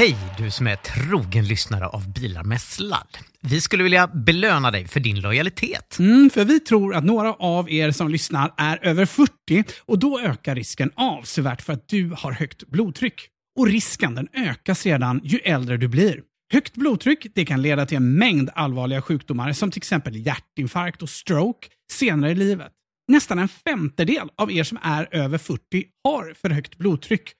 Hej du som är trogen lyssnare av Bilar med sladd. Vi skulle vilja belöna dig för din lojalitet. Mm, för vi tror att några av er som lyssnar är över 40 och då ökar risken avsevärt för att du har högt blodtryck. Och risken den ökar sedan ju äldre du blir. Högt blodtryck det kan leda till en mängd allvarliga sjukdomar som till exempel hjärtinfarkt och stroke senare i livet. Nästan en femtedel av er som är över 40 har för högt blodtryck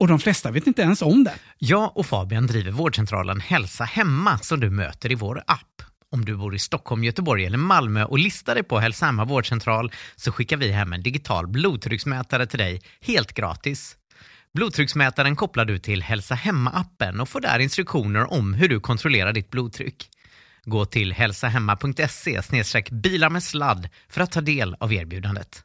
och de flesta vet inte ens om det. Jag och Fabian driver vårdcentralen Hälsa Hemma som du möter i vår app. Om du bor i Stockholm, Göteborg eller Malmö och listar dig på Hälsa Hemma vårdcentral så skickar vi hem en digital blodtrycksmätare till dig helt gratis. Blodtrycksmätaren kopplar du till Hälsa Hemma-appen och får där instruktioner om hur du kontrollerar ditt blodtryck. Gå till hälsahemma.se bilar med sladd för att ta del av erbjudandet.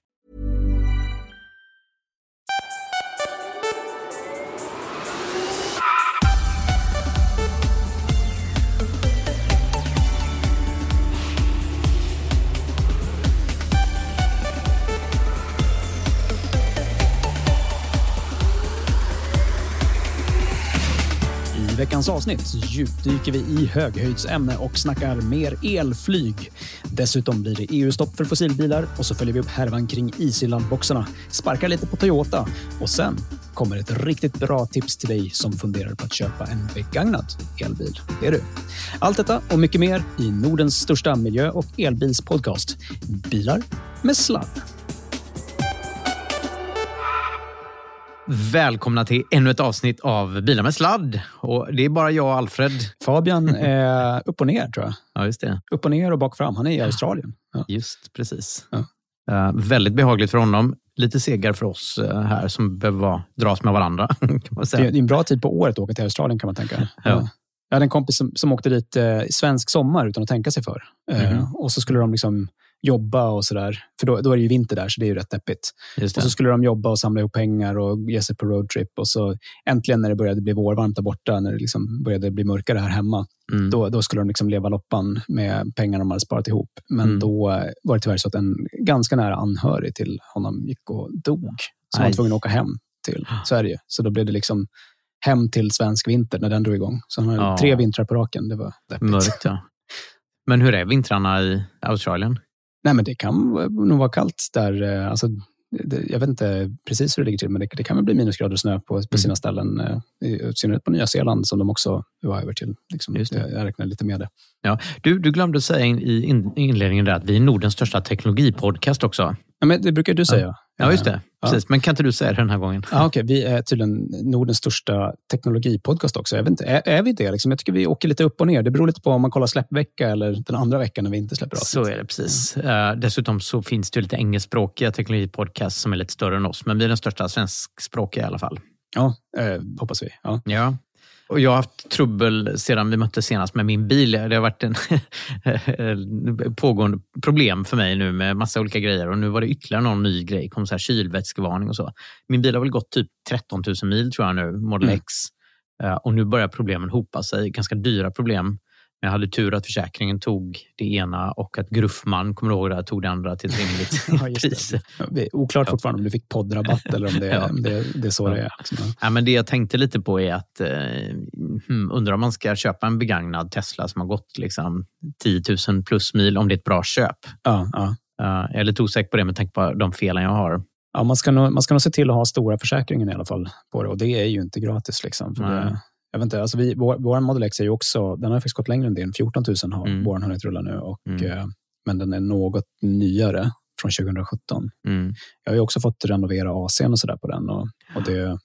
Veckans avsnitt djupdyker vi i höghöjdsämne och snackar mer elflyg. Dessutom blir det EU-stopp för fossilbilar och så följer vi upp härvan kring Easyland-boxarna, sparkar lite på Toyota och sen kommer ett riktigt bra tips till dig som funderar på att köpa en begagnad elbil. Det är du. Allt detta och mycket mer i Nordens största miljö och elbilspodcast. Bilar med sladd. Välkomna till ännu ett avsnitt av Bilar med sladd. Och det är bara jag och Alfred. Fabian är upp och ner tror jag. Ja, just det. Upp och ner och bak fram. Han är i Australien. Ja. Just precis. Ja. Eh, väldigt behagligt för honom. Lite segare för oss eh, här som behöver vara, dras med varandra. Det är en bra tid på året att åka till Australien kan man tänka. Ja. Jag hade en kompis som, som åkte dit eh, svensk sommar utan att tänka sig för. Eh, Mhm. och så skulle de liksom jobba och sådär. För då, då är det ju vinter där, så det är ju rätt deppigt. Och så skulle de jobba och samla ihop pengar och ge sig på roadtrip. Och så äntligen när det började bli vårvarmt där borta, när det liksom började bli mörkare här hemma, Mm. då, då skulle de liksom leva loppan med pengar de hade sparat ihop. Men Mm. då var det tyvärr så att en ganska nära anhörig till honom gick och dog. Så han var tvungen att åka hem till Sverige. Så då blev det liksom hem till svensk vinter när den drog igång. Så han hade Ja. tre vintrar på raken. Det var deppigt. Mörkt, ja. Men hur är vintrarna i Australien? Nej, men det kan nog vara kallt där. eh, Alltså, det, jag vet inte precis hur det ligger till, men det, det kan väl bli minusgrader och snö på, på Mm. sina ställen. eh, I synnerhet på Nya Zeeland som de också var över till. Liksom, jag, räknar lite med det. Ja, du, du glömde säga i in, inledningen där att vi är Nordens största teknologipodcast också. Ja, men det brukar du säga. Ja, just det. Ja. Precis. Men kan inte du säga det den här gången? Ja, okej. Vi är tydligen Nordens största teknologipodcast också. Jag vet inte, är, är vi det? Liksom? Jag tycker vi åker lite upp och ner. Det beror lite på om man kollar släppvecka eller den andra veckan när vi inte släpper avsnitt. Så är det precis. Eh, dessutom så finns det lite engelskspråkiga teknologipodcasts som är lite större än oss, men vi är den största svenskspråkiga i alla fall. Ja, eh, hoppas vi. Ja. Ja. Och jag har haft trubbel sedan vi möttes senast med min bil. Det har varit en pågående problem för mig nu med massa olika grejer och nu var det ytterligare någon ny grej. kom så här kylvätskevarning och så. Min bil har väl gått typ 13 000 mil tror jag nu, Model mm. X. Uh, och nu börjar problemen hopa sig. Ganska dyra problem. Jag hade tur att försäkringen tog det ena och att Gruffman, kommer du ihåg det, tog det andra till ett rimligt ja, pris. Det. är oklart ja. fortfarande om du fick poddrabatt eller om det, ja. det, det är så ja. det är. Ja, men det jag tänkte lite på är att eh, hmm, undrar om man ska köpa en begagnad Tesla som har gått liksom 10 000 plus mil, om det är ett bra köp. Ja, ja. Jag är lite osäker på det med tanke på de felen jag har. Ja, man, ska nog, man ska nog se till att ha stora försäkringen i alla fall på det och det är ju inte gratis. Liksom, för det, jag vet inte, alltså vi, vår, vår Model X är ju också, den har faktiskt gått längre än din. 14 000 har mm. vår hunnit rulla nu. Och, mm. eh, men den är något nyare från 2017. Mm. Jag har också fått renovera AC'n och sådär på den. Och, och det,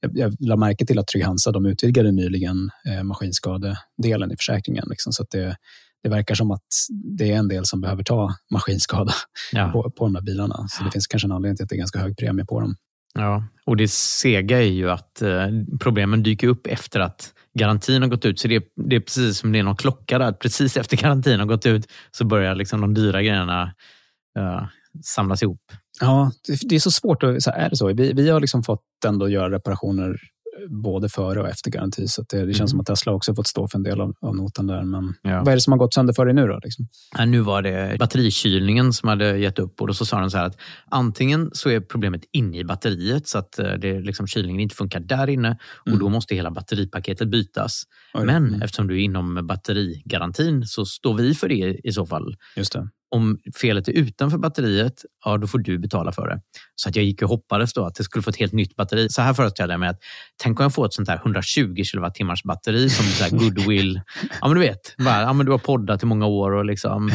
jag, jag la märke till att Trygg Hansa de utvidgade nyligen eh, maskinskadedelen i försäkringen. Liksom, så det, det verkar som att det är en del som behöver ta maskinskada ja. på, på de där bilarna. Så det finns kanske en anledning till att det är ganska hög premie på dem. Ja, och det sega är ju att eh, problemen dyker upp efter att garantin har gått ut. Så det är, det är precis som det är någon klocka där. Precis efter garantin har gått ut så börjar liksom de dyra grejerna uh, samlas ihop. Ja, det, det är så svårt. Att, så är det så? Vi, vi har liksom fått ändå göra reparationer både före och efter garanti. Så det, det känns mm. som att Tesla också fått stå för en del av, av notan där. Men ja. vad är det som har gått sönder för dig nu då? Liksom? Ja, nu var det batterikylningen som hade gett upp och då så sa de så här att antingen så är problemet inne i batteriet så att eh, det, liksom, kylningen inte funkar där inne och mm. då måste hela batteripaketet bytas. Oj, Men mm. eftersom du är inom batterigarantin så står vi för det i så fall. Just det om felet är utanför batteriet, ja då får du betala för det. Så att jag gick och hoppades då att det skulle få ett helt nytt batteri. Så här föreställer jag mig att tänk om jag får ett sånt här 120 kWh batteri som så här goodwill. Ja men du vet, bara, ja, men du har poddat i många år och liksom,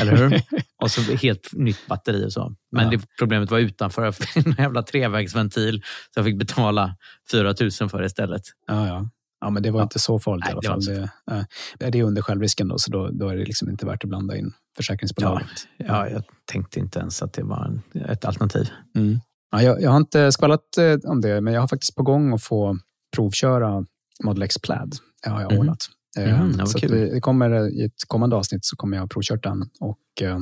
eller hur? Och så helt nytt batteri och så. Men ja. det, problemet var utanför, en jävla trevägsventil. Så jag fick betala 4 000 för det istället. Ja, ja. Ja, men det var ja. inte så farligt Nej, i alla fall. Det, äh, det är under självrisken då, så då, då, är det liksom inte värt att blanda in försäkringsbolaget. Ja, ja jag tänkte inte ens att det var ett alternativ. Mm. Ja, jag, jag, har inte skvallrat eh, om det, men jag har faktiskt på gång att få provköra Model X Plaid. Det har jag mm. ordnat. Mm, så vi, det kommer, I ett kommande avsnitt så kommer jag ha provkört den. Och, eh,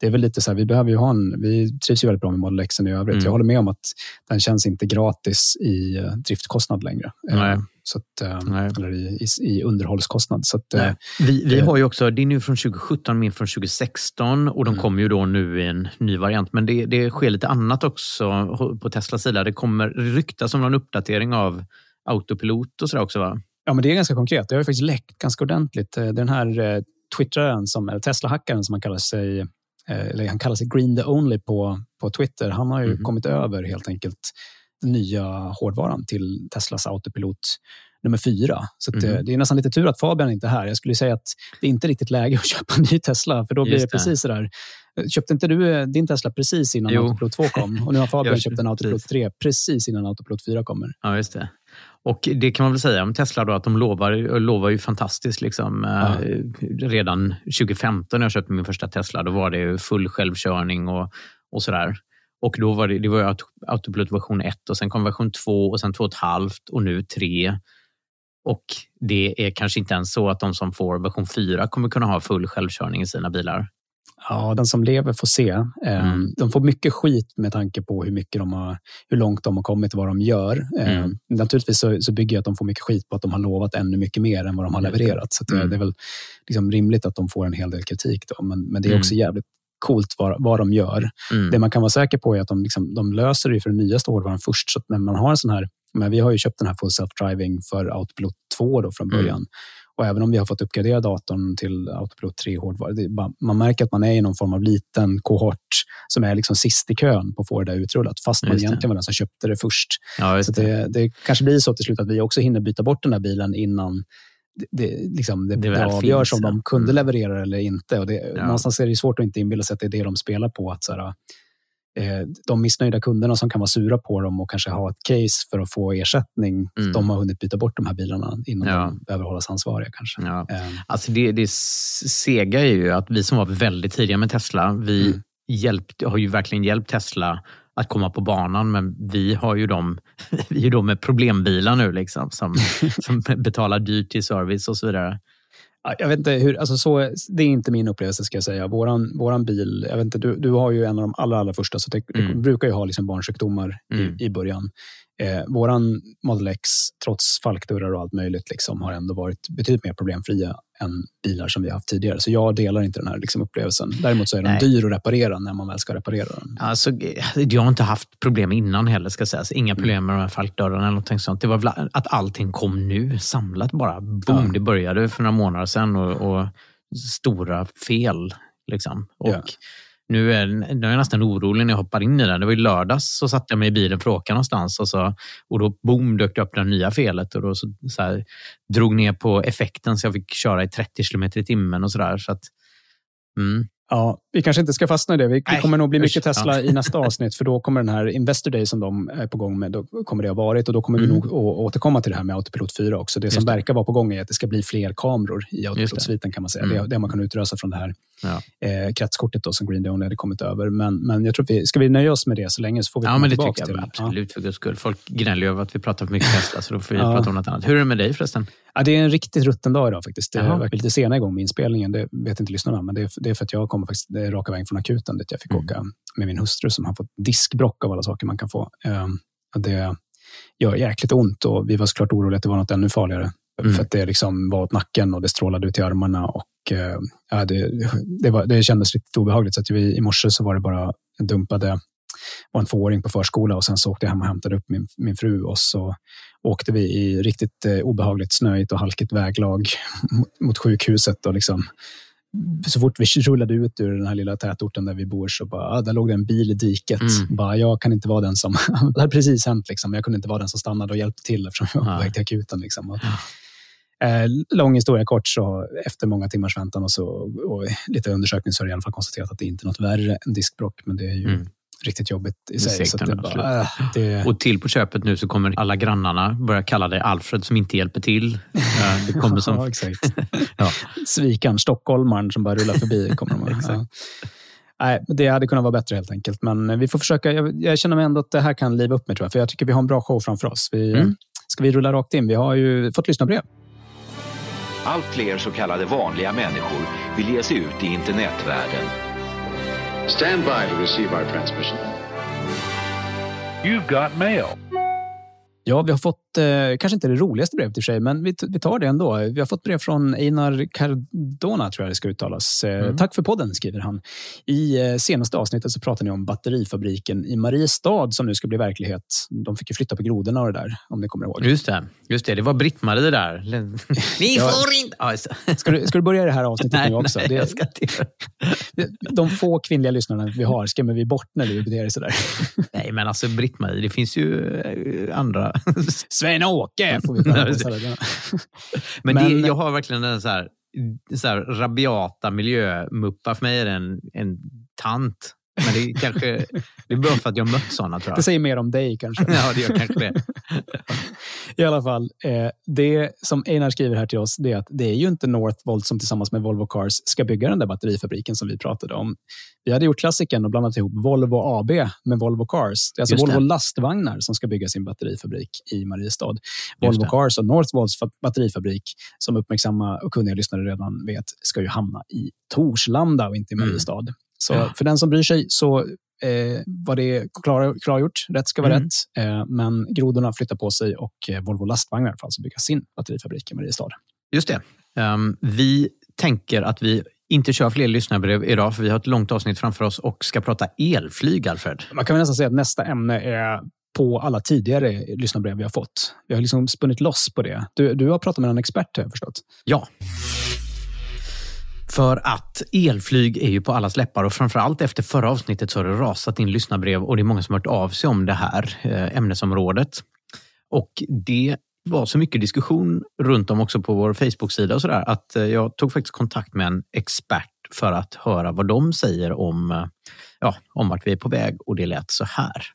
det är väl lite så här, vi behöver ju ha en, vi trivs ju väldigt bra med Model X i övrigt. Mm. Jag håller med om att den känns inte gratis i eh, driftkostnad längre. Nej. Så att, eller i, i, underhållskostnad. Så att, vi, vi har ju också, det är nu från 2017, min från 2016 och de mm. kommer ju då nu i en ny variant. Men det, det sker lite annat också på Teslas sida. Det kommer ryktas om någon uppdatering av autopilot och sådär också va? Ja, men det är ganska konkret. Det har ju faktiskt läckt ganska ordentligt. Eh, den här eh, twittraren, som, eller Tesla-hackaren som han kallar sig, eh, eller han kallar sig Green the Only på, på Twitter, han har ju mm. kommit över helt enkelt nya hårdvaran till Teslas autopilot nummer fyra. Så mm. det, det, är nästan lite tur att Fabian inte är här. Jag skulle säga att det är inte riktigt läge att köpa en ny Tesla, för då blir Just det precis sådär. Köpte inte du din Tesla precis innan jo. Autopilot 2 kom? Och nu har Fabian köpt en Autopilot 3 precis innan Autopilot 4 kommer. Ja, just det. Och det kan man väl säga om Tesla då, att de lovar, lovar ju fantastiskt. Liksom. Ja. Eh, redan 2015 när jag köpte min första Tesla, då var det full självkörning och, och sådär. Och då var det, det var Autopilot version 1 och sen kom version 2 och sen 2,5 och nu 3. Och det är kanske inte ens så att de som får version 4 kommer kunna ha full självkörning i sina bilar. Ja, den som lever får se. Eh, mm. De får mycket skit med tanke på hur, mycket de har, hur långt de har kommit och vad de gör. Eh, mm. Naturligtvis så, så bygger jag att de får mycket skit på att de har lovat ännu mycket mer än vad de har levererat. Så det, mm. det, är väl liksom rimligt att de får en hel del kritik. Då. Men, men det är också mm. jävligt coolt vad, vad de gör. Mm. Det man kan vara säker på är att de, liksom, de löser det för den nyaste hårdvaran först. Så när man har en sån här, men vi har ju köpt den här Full Self-Driving för Autopilot 2 då från mm. början. Och även om vi har fått uppgradera datorn till Autopilot 3 hårdvara, man märker att man är i någon form av liten kohort som är liksom sist i kön på att få det där utrullat, fast man egentligen var den som köpte det först. Ja, så det, det kanske blir så till slut att vi också hinner byta bort den där bilen innan det, liksom, det, det, det avgörs om de kunde mm. leverera eller inte. Och det, ja. Någonstans är det svårt att inte inbilla sig att det är det de spelar på. Att, så här, Eh, de missnöjda kunderna som kan vara sura på dem och kanske ha ett case för att få ersättning, mm. de har hunnit byta bort de här bilarna innan ja. de behöver hållas ansvariga. kanske. Ja. Um. Alltså det, det sega är ju att vi som var väldigt tidiga med Tesla, vi mm. hjälpt, har ju verkligen hjälpt Tesla att komma på banan. Men vi har ju de, vi är de med problembilar nu liksom, som, som betalar dyrt till service och så vidare. Jag vet inte hur, alltså så, det är inte min upplevelse ska jag säga. Våran, våran bil, jag vet inte, du, du har ju en av de allra, allra första, så det, Mm. det brukar ju ha liksom barnsjukdomar Mm. i, i början. Eh, våran Model X, trots falkdörrar och allt möjligt, liksom, har ändå varit betydligt mer problemfria än bilar som vi har haft tidigare. Så jag delar inte den här liksom, upplevelsen. Däremot så är den Nej. dyr att reparera när man väl ska reparera den. Alltså, jag har inte haft problem innan heller, ska sägas. Inga problem med de här falkdörrarna eller någonting sånt. Det var att allting kom nu, samlat bara. Boom, Ja. det började för några månader sedan och, och stora fel. Liksom. Och Ja. Nu, är, nu är jag nästan orolig när jag hoppar in i den. Det var i lördags så satte jag mig i bilen för att åka någonstans och, så, och då boom dök det upp det nya felet och då så, så här, drog ner på effekten så jag fick köra i 30 kilometer i timmen och sådär. Så att, mm. Ja, vi kanske inte ska fastna i det. Vi, det Nej, kommer nog bli usch, mycket Tesla ja. i nästa avsnitt, för då kommer den här Investor Day som de är på gång med, då kommer det ha varit och då kommer Mm. vi nog å- återkomma till det här med Autopilot 4 också. Det som Just det. verkar vara på gång är att det ska bli fler kameror i Autopilot-sviten kan man säga. Mm. Det, det man kan utrösa från det här Ja. eh, kretskortet då, som Green Day Only hade kommit över. Men, men jag tror att vi, ska vi nöja oss med det så länge så får vi Ja, komma men det tillbaka tycker jag till det. absolut för guds skull. Folk gnäller ju över att vi pratar för mycket Tesla, så då får vi Ja. prata om något annat. Hur är det med dig förresten? Ja, det är en riktigt rutten dag idag faktiskt. Det verkar lite sena igång med inspelningen. Det vet inte lyssnarna, men det är, det är för att jag kommer faktiskt raka vägen från akuten dit jag fick Mm. åka med min hustru som har fått diskbrock av alla saker man kan få. Och det gör jäkligt ont och vi var såklart oroliga att det var något ännu farligare. Mm. För att det liksom var åt nacken och det strålade ut i armarna och eh, ja, det, det, var, det kändes riktigt obehagligt. Så att vi, i morse så var det bara en dumpade var en tvååring på förskola och sen så åkte jag hem och hämtade upp min, min fru och så åkte vi i riktigt eh, obehagligt snöigt och halkigt väglag mot, mot sjukhuset. Och liksom, så fort vi rullade ut ur den här lilla tätorten där vi bor så bara, ah, där låg det en bil i diket. Mm. Bara, jag kan inte vara den som, det hade precis hänt, liksom. jag kunde inte vara den som stannade och hjälpte till eftersom jag var på väg till akuten. Liksom. Och, eh, lång historia kort, så efter många timmars väntan och, så, och lite undersökning så har det i alla fall konstaterat att det inte är något värre än diskbrock, men det är ju Mm. riktigt jobbigt i sig. Så att det, bara, äh, det, Och till på köpet nu så kommer alla grannarna börja kalla dig Alfred som inte hjälper till. Eh, Det kommer ja, som... exakt. Ja. Svikaren, stockholmaren som bara rullar förbi. Kommer de, ja. Nej, det hade kunnat vara bättre helt enkelt. Men vi får försöka. Jag, jag känner mig ändå att det här kan liva upp mig, tror jag. För jag tycker vi har en bra show framför oss. Vi, Mm. Ska vi rulla rakt in? Vi har ju fått lyssna brev. Allt fler så kallade vanliga människor vill ge sig ut i internetvärlden. Stand by to receive our transmission. You've got mail. Ja, vi har fått, eh, kanske inte det roligaste brevet i sig, men vi, vi tar det ändå. Vi har fått brev från Einar Cardona, tror jag det ska uttalas. Eh, Mm. Tack för podden, skriver han. I eh, senaste avsnittet så pratade ni om batterifabriken i Mariestad som nu ska bli verklighet. De fick ju flytta på grodorna och det där, om ni kommer ihåg. Just det, just det. Det var Britt-Marie där. Ni får inte... Ja. Ska du, ska du börja det här avsnittet Nej, nu också? nej, Det- jag ska inte. De få kvinnliga lyssnarna vi har skrämmer vi bort när du beter dig sådär. Nej, men alltså Britt-Marie, det finns ju eh, Sven-Åke får vi kalla. Men, Men- Det, jag har verkligen en så här, så här rabiata miljömuppa. För mig är det en, en tant. Men det är kanske det är bara för att jag har mött sådana tror Det jag. säger mer om dig kanske. Ja, det gör kanske det. I alla fall, eh, det som Einar skriver här till oss, det är att det är ju inte Northvolt som tillsammans med Volvo Cars ska bygga den där batterifabriken som vi pratade om. Vi hade gjort klassiken och blandat ihop Volvo AB med Volvo Cars. Det är alltså Just det. Volvo lastvagnar som ska bygga sin batterifabrik i Mariestad. Volvo det. Cars och Northvolts fa- batterifabrik, som uppmärksamma och kunniga lyssnare redan vet, ska ju hamna i Torslanda och inte i Mm. Så Ja. för den som bryr sig så eh, var det klar, klargjort. Rätt ska vara Mm. rätt. Eh, men grodorna flyttar på sig och eh, Volvo lastvagnar får alltså bygga sin batterifabrik i Mariestad. Just det. Ehm, vi tänker att vi inte kör fler lyssnarbrev idag, för vi har ett långt avsnitt framför oss och ska prata elflyg, Alfred. Man kan väl nästan säga att nästa ämne är på alla tidigare lyssnarbrev vi har fått. Vi har liksom spunnit loss på det. Du, du har pratat med en expert har jag förstått. Ja. För att elflyg är ju på allas läppar och framförallt efter förra avsnittet så har det rasat in lyssnarbrev och det är många som har hört av sig om det här eh, ämnesområdet. Och det var så mycket diskussion runt om också på vår Facebook-sida och sådär att eh, jag tog faktiskt kontakt med en expert för att höra vad de säger om, eh, ja, om vart vi är på väg och det lät så här.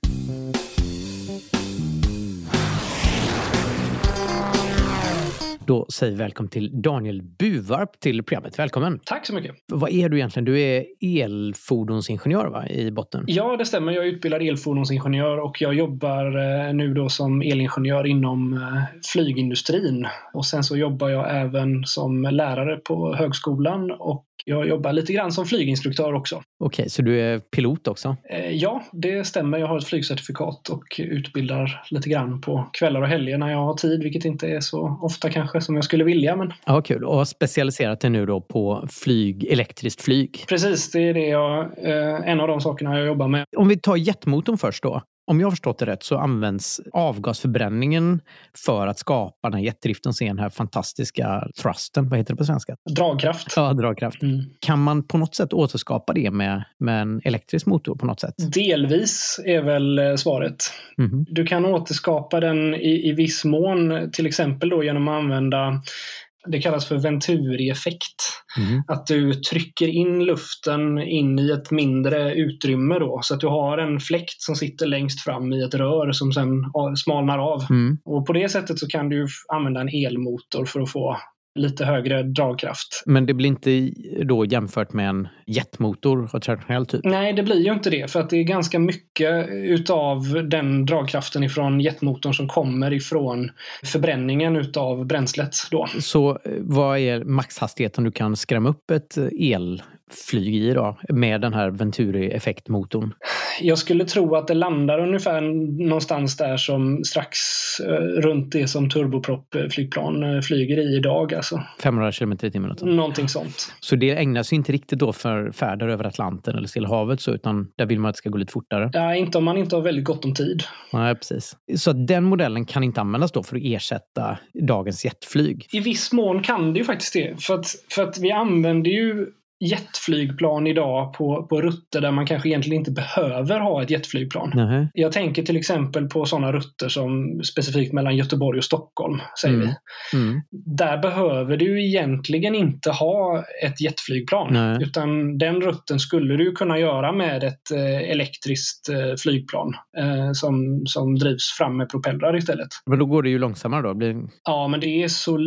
Då säger vi välkommen till Daniel Buvarp till programmet. Välkommen! Tack så mycket! Vad är du egentligen? Du är elfordonsingenjör va, i botten? Ja, det stämmer. Jag är utbildad elfordonsingenjör och jag jobbar eh, nu då som elingenjör inom eh, flygindustrin. Och sen så jobbar jag även som lärare på högskolan och jag jobbar lite grann som flyginstruktör också. Okej, så du är pilot också? Eh, ja, det stämmer. Jag har ett flygcertifikat och utbildar lite grann på kvällar och helger när jag har tid, vilket inte är så ofta kanske som jag skulle vilja. Men... Ja, kul. Och har specialiserat dig nu då på flyg, elektriskt flyg? Precis, det är det jag, en av de sakerna jag jobbar med. Om vi tar jetmotorn först då om jag har förstått det rätt så används avgasförbränningen för att skapa den här jetdriften och den här fantastiska thrusten. Vad heter det på svenska? Dragkraft. Ja, dragkraft. Mm. Kan man på något sätt återskapa det med, med en elektrisk motor på något sätt? Delvis är väl eh, svaret. Mm. Du kan återskapa den i, i viss mån, till exempel då genom att använda det kallas för Venturi-effekt. Mm. Att du trycker in luften in i ett mindre utrymme då, så att du har en fläkt som sitter längst fram i ett rör som sen smalnar av. Mm. Och på det sättet så kan du använda en elmotor för att få lite högre dragkraft. Men det blir inte då jämfört med en jetmotor av traditionell typ? Nej, det blir ju inte det för att det är ganska mycket utav den dragkraften ifrån jetmotorn som kommer ifrån förbränningen utav bränslet då. Så eh, vad är maxhastigheten du kan skrämma upp ett el flyg i då, med den här Venturi-effektmotorn? Jag skulle tro att det landar ungefär någonstans där som strax eh, runt det som turboprop-flygplan eh, flyger i idag. Alltså. 500 km i timmen? Någonting sånt. Så det ägnas inte riktigt då för färder över Atlanten eller Stilla havet så, utan där vill man att det ska gå lite fortare? Ja, inte om man inte har väldigt gott om tid. Nej, precis. Så den modellen kan inte användas då för att ersätta dagens jetflyg? I viss mån kan det ju faktiskt det. För att, för att vi använder ju jetflygplan idag på, på rutter där man kanske egentligen inte behöver ha ett jetflygplan. Mm. Jag tänker till exempel på sådana rutter som specifikt mellan Göteborg och Stockholm, säger mm. vi. Mm. Där behöver du egentligen inte ha ett jetflygplan. Utan den rutten skulle du kunna göra med ett eh, elektriskt eh, flygplan eh, som, som drivs fram med propellrar istället. Men då går det ju långsammare då? Blir... Ja, men det är så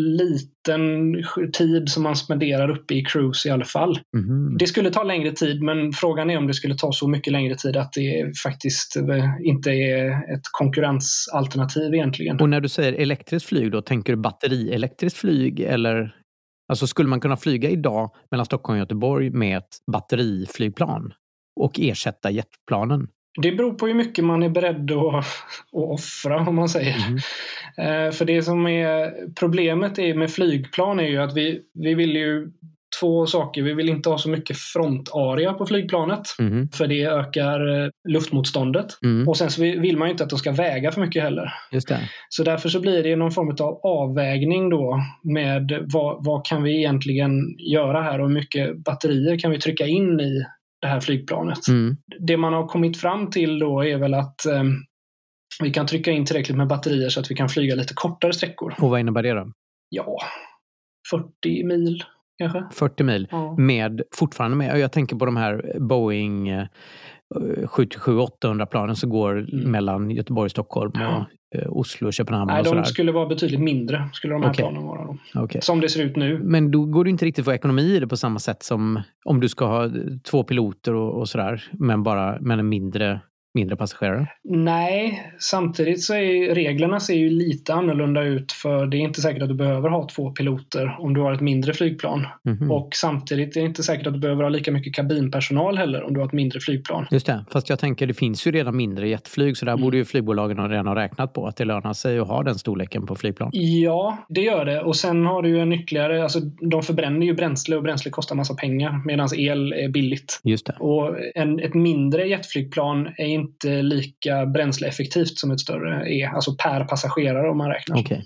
liten tid som man spenderar uppe i cruise i alla fall. Mm. Det skulle ta längre tid, men frågan är om det skulle ta så mycket längre tid att det faktiskt eh, inte är ett konkurrensalternativ egentligen. Och när du säger elektriskt flyg, då tänker du batterielektriskt flyg eller Alltså skulle man kunna flyga idag mellan Stockholm och Göteborg med ett batteriflygplan och ersätta jetplanen? Det beror på hur mycket man är beredd att, att offra om man säger. Mm. För det som är problemet är med flygplan är ju att vi, vi vill ju två saker. Vi vill inte ha så mycket frontarea på flygplanet mm. för det ökar eh, luftmotståndet. Mm. Och sen så vill man ju inte att de ska väga för mycket heller. Just det. Så därför så blir det någon form av avvägning då med vad, vad kan vi egentligen göra här och hur mycket batterier kan vi trycka in i det här flygplanet. Mm. Det man har kommit fram till då är väl att eh, vi kan trycka in tillräckligt med batterier så att vi kan flyga lite kortare sträckor. Och vad innebär det då? Ja, 40 mil kanske. 40 mil. Ja. Med, fortfarande med, jag tänker på de här Boeing 737-800 eh, planen som går mm. mellan Göteborg och Stockholm och eh, Oslo och Köpenhamn. Nej, och de skulle vara betydligt mindre, skulle de här okay. planen vara. Då. Okay. Som det ser ut nu. Men då går det inte riktigt att få ekonomi i det på samma sätt som om du ska ha två piloter och, och sådär, men bara med en mindre mindre passagerare? Nej, samtidigt så är reglerna ser ju lite annorlunda ut för det är inte säkert att du behöver ha två piloter om du har ett mindre flygplan. Mm -hmm. Och samtidigt är det inte säkert att du behöver ha lika mycket kabinpersonal heller om du har ett mindre flygplan. Just det, fast jag tänker det finns ju redan mindre jetflyg så där mm. borde ju flygbolagen redan ha räknat på att det lönar sig att ha den storleken på flygplan. Ja, det gör det. Och sen har du ju en ytterligare, alltså de förbränner ju bränsle och bränsle kostar massa pengar medan el är billigt. Just det. Och en, ett mindre jetflygplan är inte lika bränsleeffektivt som ett större är, alltså per passagerare om man räknar. Okay.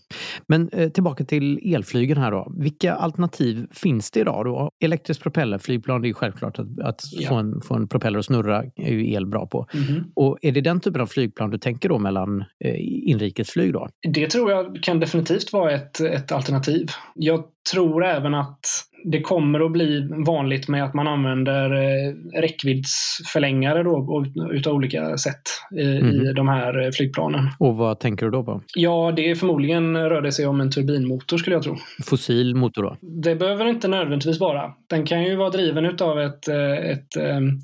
Men eh, tillbaka till elflygen här då. Vilka alternativ finns det idag då? Elektriskt propellerflygplan, det är självklart att, att ja. få, en, få en propeller att snurra är ju el bra på. Mm -hmm. Och är det den typen av flygplan du tänker då mellan eh, inrikesflyg då? Det tror jag kan definitivt vara ett, ett alternativ. Jag tror även att det kommer att bli vanligt med att man använder eh, räckviddsförlängare då, utav olika sätt i, mm. i mhm. de här eh, flygplanen. Och vad tänker du då på? Ja, det är förmodligen rör det sig om en turbinmotor skulle jag tro. Fossil motor då? Det behöver inte nödvändigtvis vara. Den kan ju vara driven utav ett, eh, ett, ett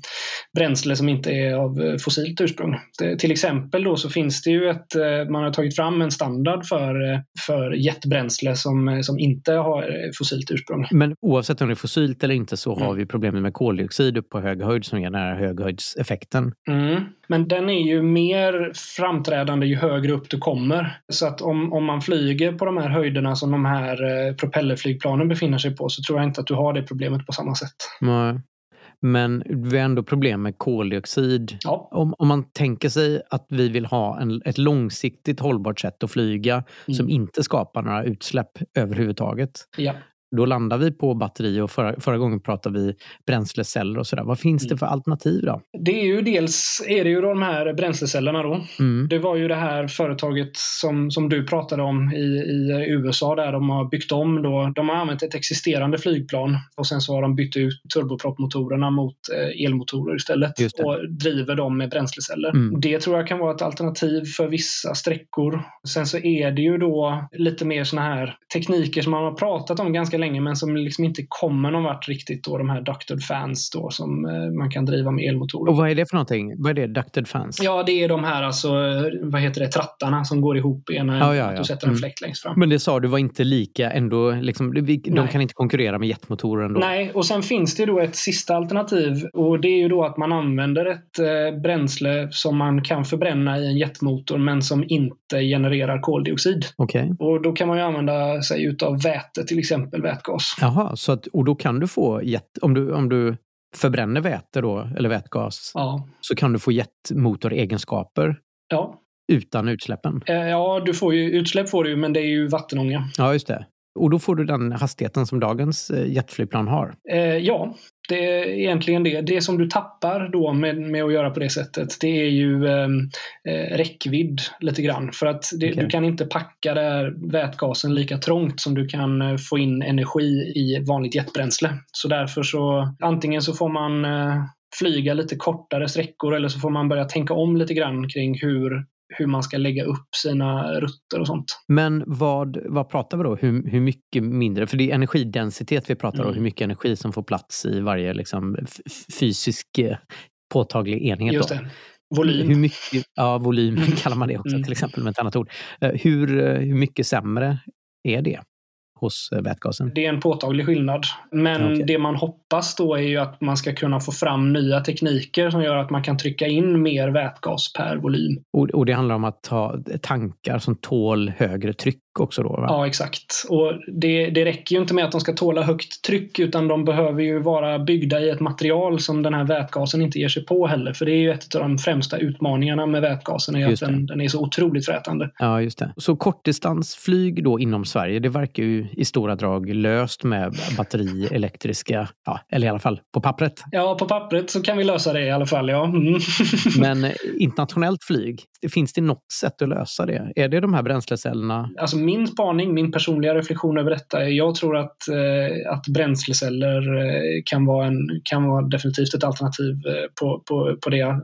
bränsle som inte är av fossilt ursprung. Det, till exempel då så finns det ju ett, man har tagit fram en standard för, för jetbränsle som, som inte har fossilt ursprung. Men oavsett om det är fossilt eller inte så har mm. vi problemet med koldioxid upp på hög höjd som ger den här höghöjdseffekten. Mm. Men den är ju mer framträdande ju högre upp du kommer. Så att om, om man flyger på de här höjderna som de här eh, propellerflygplanen befinner sig på så tror jag inte att du har det problemet på samma sätt. Nej. Men vi har ändå problem med koldioxid. Ja. Om, om man tänker sig att vi vill ha en, ett långsiktigt hållbart sätt att flyga mm. som inte skapar några utsläpp överhuvudtaget. Ja. Då landar vi på batteri och förra, förra gången pratade vi bränsleceller och sådär. Vad finns det mm. för alternativ då? Det är ju dels är det ju de här bränslecellerna då. Mm. Det var ju det här företaget som, som du pratade om i, i USA där de har byggt om då. De har använt ett existerande flygplan och sen så har de bytt ut turboproppmotorerna mot eh, elmotorer istället och driver dem med bränsleceller. Mm. Det tror jag kan vara ett alternativ för vissa sträckor. Sen så är det ju då lite mer såna här tekniker som man har pratat om ganska länge men som liksom inte kommer någon vart riktigt då, de här ducted fans då som eh, man kan driva med elmotorer. Och vad är det för någonting? Vad är det? Ducted fans? Ja, det är de här alltså, vad heter det, trattarna som går ihop i ena ja, ja, ja. Du sätter en mm. fläkt längst fram. Men det sa du var inte lika ändå, liksom, de Nej. kan inte konkurrera med jetmotorer ändå? Nej, och sen finns det då ett sista alternativ och det är ju då att man använder ett eh, bränsle som man kan förbränna i en jetmotor men som inte genererar koldioxid. Okay. Och då kan man ju använda sig utav väte till exempel vätgas. Jaha, så att, och då kan du få jet, om du, om du förbränner väte då, eller vätgas, ja. så kan du få jetmotoregenskaper ja. utan utsläppen? Eh, ja, du får ju, utsläpp får du men det är ju vattenånga. Ja, just det. Och då får du den hastigheten som dagens eh, jetflygplan har? Eh, ja, det är egentligen det. Det som du tappar då med, med att göra på det sättet, det är ju ehm, eh, räckvidd lite grann. För att det, okay. du kan inte packa där vätgasen lika trångt som du kan eh, få in energi i vanligt jetbränsle. Så därför så antingen så får man eh, flyga lite kortare sträckor eller så får man börja tänka om lite grann kring hur hur man ska lägga upp sina rutter och sånt. Men vad, vad pratar vi då? Hur, hur mycket mindre? För det är energidensitet vi pratar om, mm. hur mycket energi som får plats i varje liksom, fysisk eh, påtaglig enhet. Just det. Volym. Hur mycket, ja, volym mm. kallar man det också mm. till exempel med ett annat ord. Eh, hur, eh, hur mycket sämre är det? Hos eh, vätgasen? Det är en påtaglig skillnad. Men okay. det man hoppas då är ju att man ska kunna få fram nya tekniker som gör att man kan trycka in mer vätgas per volym. Och, och det handlar om att ha tankar som tål högre tryck också då? Va? Ja, exakt. Och det, det räcker ju inte med att de ska tåla högt tryck utan de behöver ju vara byggda i ett material som den här vätgasen inte ger sig på heller. För det är ju ett av de främsta utmaningarna med vätgasen, är att den, den, är så otroligt frätande. Ja, just det. Så kortdistansflyg då inom Sverige, det verkar ju i stora drag löst med batteri, elektriska, ja, eller i alla fall på pappret. Ja, på pappret så kan vi lösa det i alla fall, ja. Mm. Men internationellt flyg, finns det något sätt att lösa det? Är det de här bränslecellerna? Alltså min spaning, min personliga reflektion över detta är jag tror att, eh, att bränsleceller eh, kan, vara en, kan vara definitivt ett alternativ eh, på, på, på det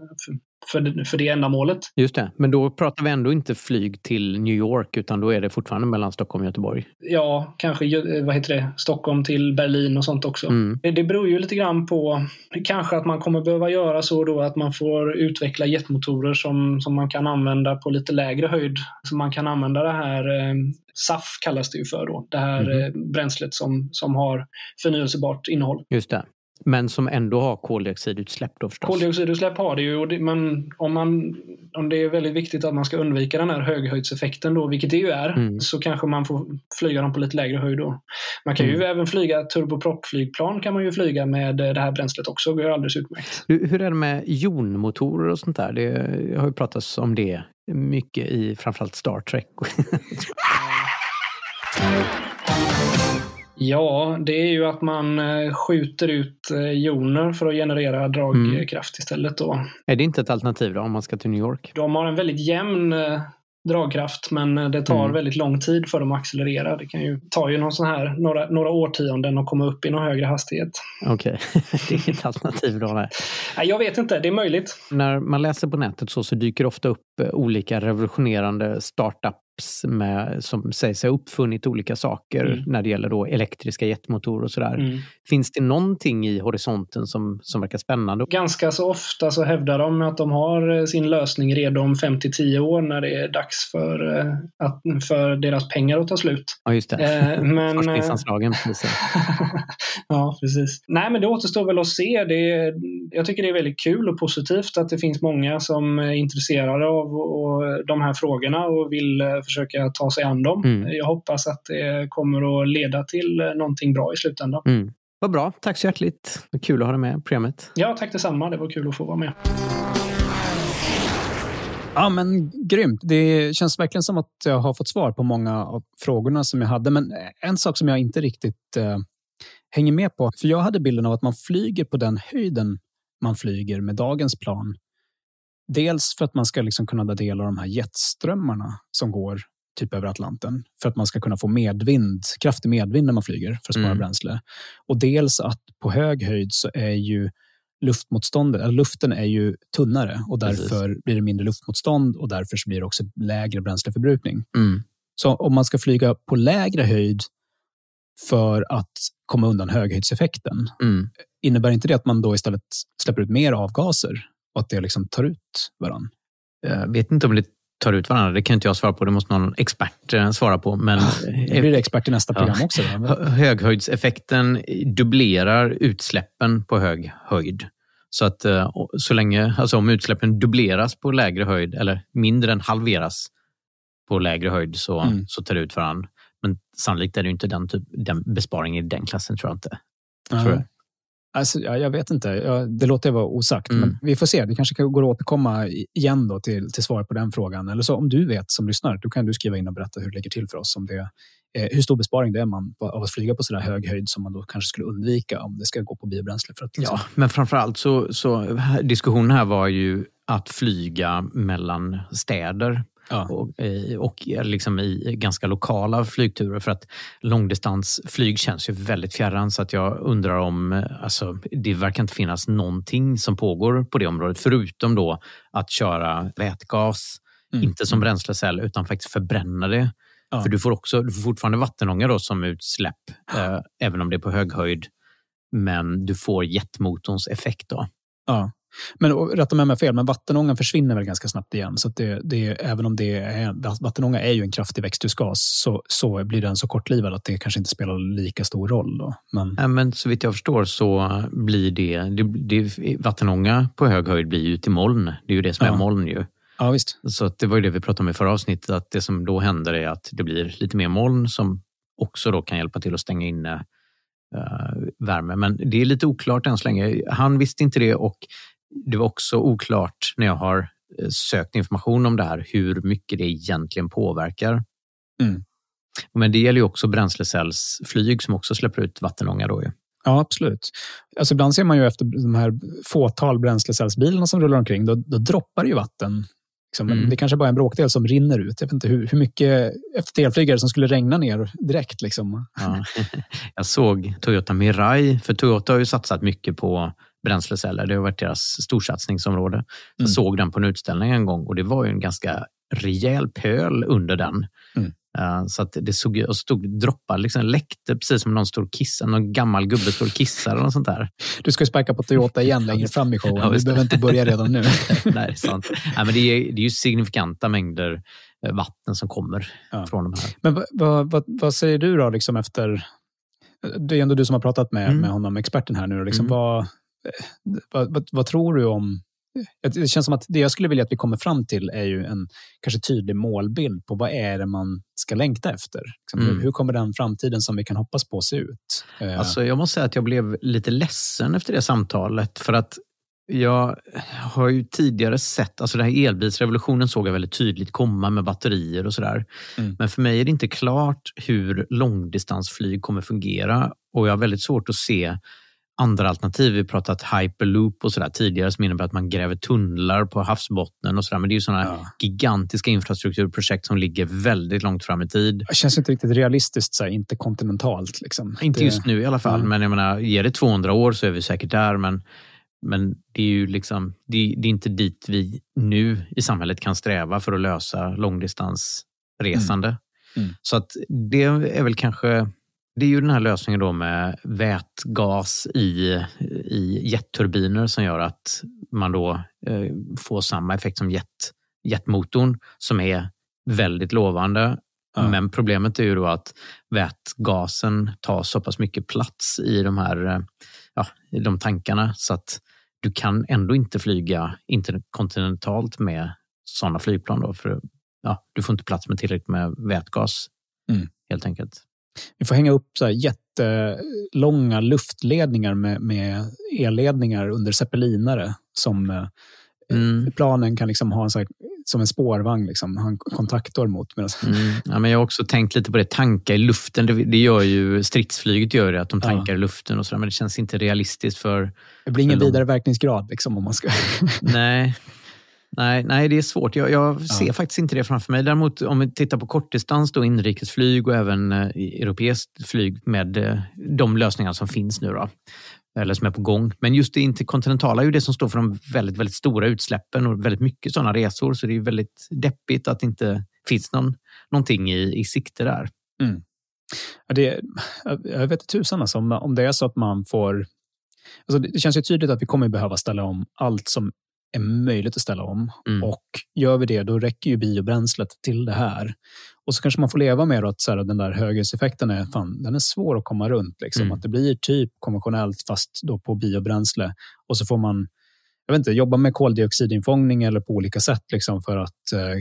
för, för det ändamålet. Just det, men då pratar vi ändå inte flyg till New York utan då är det fortfarande mellan Stockholm och Göteborg? Ja, kanske vad heter det, Stockholm till Berlin och sånt också. Mm. Det, beror ju lite grann på kanske att man kommer behöva göra så då att man får utveckla jetmotorer som, som man kan använda på lite lägre höjd. Så man kan använda det här eh, SAF kallas det ju för då, det här mm. eh, bränslet som, som har förnyelsebart innehåll. Just det. Men som ändå har koldioxidutsläpp då förstås? Koldioxidutsläpp har det ju, men om, man, om det är väldigt viktigt att man ska undvika den här höghöjdseffekten då, vilket det ju är, mm. så kanske man får flyga dem på lite lägre höjd då. Man kan mm. ju även flyga turboproppflygplan kan man ju flyga med det här bränslet också, det går alldeles utmärkt. Hur är det med jonmotorer och sånt där? Det har ju pratats om det mycket i framförallt Star Trek. Ja, det är ju att man eh, skjuter ut eh, joner för att generera dragkraft mm. istället. Då. Är det inte ett alternativ då om man ska till New York? De har en väldigt jämn eh, dragkraft men det tar mm. väldigt lång tid för dem att accelerera. Det kan ju ta ju någon sån här, några, några årtionden att komma upp i någon högre hastighet. Okej, okay. det är ett alternativ då? Nej. Jag vet inte, det är möjligt. När man läser på nätet så, så dyker det ofta upp olika revolutionerande startup med, som sägs ha uppfunnit olika saker mm. när det gäller då elektriska jetmotorer och sådär. Mm. Finns det någonting i horisonten som, som verkar spännande? Ganska så ofta så hävdar de att de har eh, sin lösning redo om 5-10 år när det är dags för, eh, att, för deras pengar att ta slut. Ja, just det. Eh, men, Forskningsanslagen. precis. ja, precis. Nej, men det återstår väl att se. Det är, jag tycker det är väldigt kul och positivt att det finns många som är intresserade av och, de här frågorna och vill eh, försöka ta sig an dem. Mm. Jag hoppas att det kommer att leda till någonting bra i slutändan. Mm. Vad bra. Tack så hjärtligt. Kul att ha dig med i programmet. Ja, tack detsamma. Det var kul att få vara med. Ja, men grymt. Det känns verkligen som att jag har fått svar på många av frågorna som jag hade. Men en sak som jag inte riktigt eh, hänger med på. För jag hade bilden av att man flyger på den höjden man flyger med dagens plan. Dels för att man ska liksom kunna ta del av de här jetströmmarna som går typ över Atlanten för att man ska kunna få medvind, kraftig medvind när man flyger för att spara mm. bränsle. Och dels att på hög höjd så är ju luftmotståndet, eller luften är ju tunnare och därför Precis. blir det mindre luftmotstånd och därför blir det också lägre bränsleförbrukning. Mm. Så om man ska flyga på lägre höjd för att komma undan höghöjdseffekten, mm. innebär inte det att man då istället släpper ut mer avgaser och att det liksom tar ut varandra? Jag vet inte om det tar ut varandra. Det kan inte jag svara på. Det måste någon expert eh, svara på. Men, det blir expert i nästa program ja. också. Då. Höghöjdseffekten dubblerar utsläppen på hög höjd. Så att eh, så länge, alltså om utsläppen dubbleras på lägre höjd eller mindre än halveras på lägre höjd så, mm. så tar det ut varandra. Men sannolikt är det inte den, typ, den besparingen i den klassen, tror jag inte. Tror jag. Alltså, ja, jag vet inte. Ja, det låter jag vara osagt. Mm. Men vi får se. Det kanske går att återkomma igen då till, till svar på den frågan. Eller så om du vet som lyssnar, då kan du skriva in och berätta hur det ligger till för oss. Om det, eh, hur stor besparing det är man av att flyga på så hög höjd som man då kanske skulle undvika om det ska gå på biobränsle. För att, liksom... Ja, men framförallt så, så diskussionen här var ju att flyga mellan städer Ja. Och, eh, och liksom i ganska lokala flygturer för att långdistansflyg känns ju väldigt fjärran så att jag undrar om, eh, alltså det verkar inte finnas någonting som pågår på det området förutom då att köra vätgas, mm. inte som bränslecell utan faktiskt förbränna det. Ja. För du får, också, du får fortfarande vattenånga då som utsläpp, eh, även om det är på hög höjd. Men du får jetmotorns effekt. Då. Ja. Men rätta mig om jag fel, men vattenångan försvinner väl ganska snabbt igen. Så det, det, även om det är, vattenånga är ju en kraftig växthusgas så, så blir den så kortlivad att det kanske inte spelar lika stor roll. Då. Men... Ja, men så vitt jag förstår så blir det, det, det vattenånga på hög höjd blir ju till moln. Det är ju det som ja. är moln ju. Ja, visst. Så det var ju det vi pratade om i förra avsnittet, att det som då händer är att det blir lite mer moln som också då kan hjälpa till att stänga inne uh, värme. Men det är lite oklart än så länge. Han visste inte det och det var också oklart när jag har eh, sökt information om det här hur mycket det egentligen påverkar. Mm. Men det gäller ju också bränslecellsflyg som också släpper ut vattenånga. Då ju. Ja, absolut. Alltså ibland ser man ju efter de här fåtal bränslecellsbilarna som rullar omkring, då, då droppar det ju vatten. Liksom. Mm. Det kanske bara är en bråkdel som rinner ut. Jag vet inte hur, hur mycket efter elflygare som skulle regna ner direkt. Liksom. Ja. Jag såg Toyota Mirai, för Toyota har ju satsat mycket på bränsleceller. Det har varit deras storsatsningsområde. Jag mm. såg den på en utställning en gång och det var ju en ganska rejäl pöl under den. Mm. Uh, så att det såg, och stod droppar, liksom, läckte precis som någon stod kissar, någon gammal gubbe stod och kissar eller sånt där. Du ska sparka på Toyota igen längre fram i showen. Ja, du behöver inte börja redan nu. Nej, sant. Nej, men det, är, det är ju signifikanta mängder eh, vatten som kommer ja. från de här. Men vad, vad, vad säger du då liksom efter det är ändå du som har pratat med, mm. med honom, experten här nu. Liksom, mm. vad, vad, vad, vad, tror du om... Det känns som att det jag skulle vilja att vi kommer fram till är ju en kanske tydlig målbild på vad är det man ska längta efter. Liksom, mm. Hur kommer den framtiden som vi kan hoppas på se ut? Eh, alltså, jag måste säga att jag blev lite ledsen efter det samtalet. För att jag har ju tidigare sett, alltså den här elbilsrevolutionen såg jag väldigt tydligt komma med batterier och sådär. Mm. Men för mig är det inte klart hur långdistansflyg kommer fungera och jag har väldigt svårt att se andra alternativ. Vi har pratat hyperloop och sådär tidigare som innebär att man gräver tunnlar på havsbottnen och sådär. Men det är ju sådana ja. gigantiska infrastrukturprojekt som ligger väldigt långt fram i tid. Det känns inte riktigt realistiskt, så här, inte kontinentalt. Liksom. Inte det... just nu i alla fall, mm. men jag menar, ger det 200 år så är vi säkert där. Men, men det är ju liksom, det, det är inte dit vi nu i samhället kan sträva för att lösa långdistansresande. Mm. Mm. Så att det är väl kanske det är ju den här lösningen då med vätgas i, i jetturbiner som gör att man då eh, får samma effekt som jet, jetmotorn som är väldigt lovande. Ja. Men problemet är ju då att vätgasen tar så pass mycket plats i de här eh, ja, i de tankarna så att du kan ändå inte flyga interkontinentalt med sådana flygplan. Då, för ja, Du får inte plats med tillräckligt med vätgas mm. helt enkelt. Vi får hänga upp så här jättelånga luftledningar med, med elledningar under zeppelinare som eh, mm. planen kan liksom ha en så här, som en spårvagn, liksom, ha en kontaktor mot. Mm. Ja, men jag har också tänkt lite på det, tanka i luften. Det, det gör ju stridsflyget, gör det, att de tankar ja. i luften och så där, men det känns inte realistiskt för... Det blir ingen vidare verkningsgrad liksom, om man ska... Nej, Nej, nej, det är svårt. Jag, jag ser faktiskt inte det framför mig. Däremot om vi tittar på kortdistans, då, inrikesflyg och även eh, europeiskt flyg med eh, de lösningar som finns nu. Då, eller som är på gång. Men just det interkontinentala är ju det som står för de väldigt, väldigt stora utsläppen och väldigt mycket sådana resor. Så det är väldigt deppigt att det inte finns någon, någonting i, i sikte där. Mm. Ja, det, jag vet tusan alltså, om, om det är så att man får Alltså det känns ju tydligt att vi kommer behöva ställa om allt som är möjligt att ställa om. Mm. Och gör vi det, då räcker ju biobränslet till det här. Och så kanske man får leva med att så här, den där höghuseffekten är, fan, den är svår att komma runt. Liksom. Mm. Att det blir typ konventionellt fast då på biobränsle. Och så får man jag vet inte, jobba med koldioxidinfångning eller på olika sätt liksom, för att eh,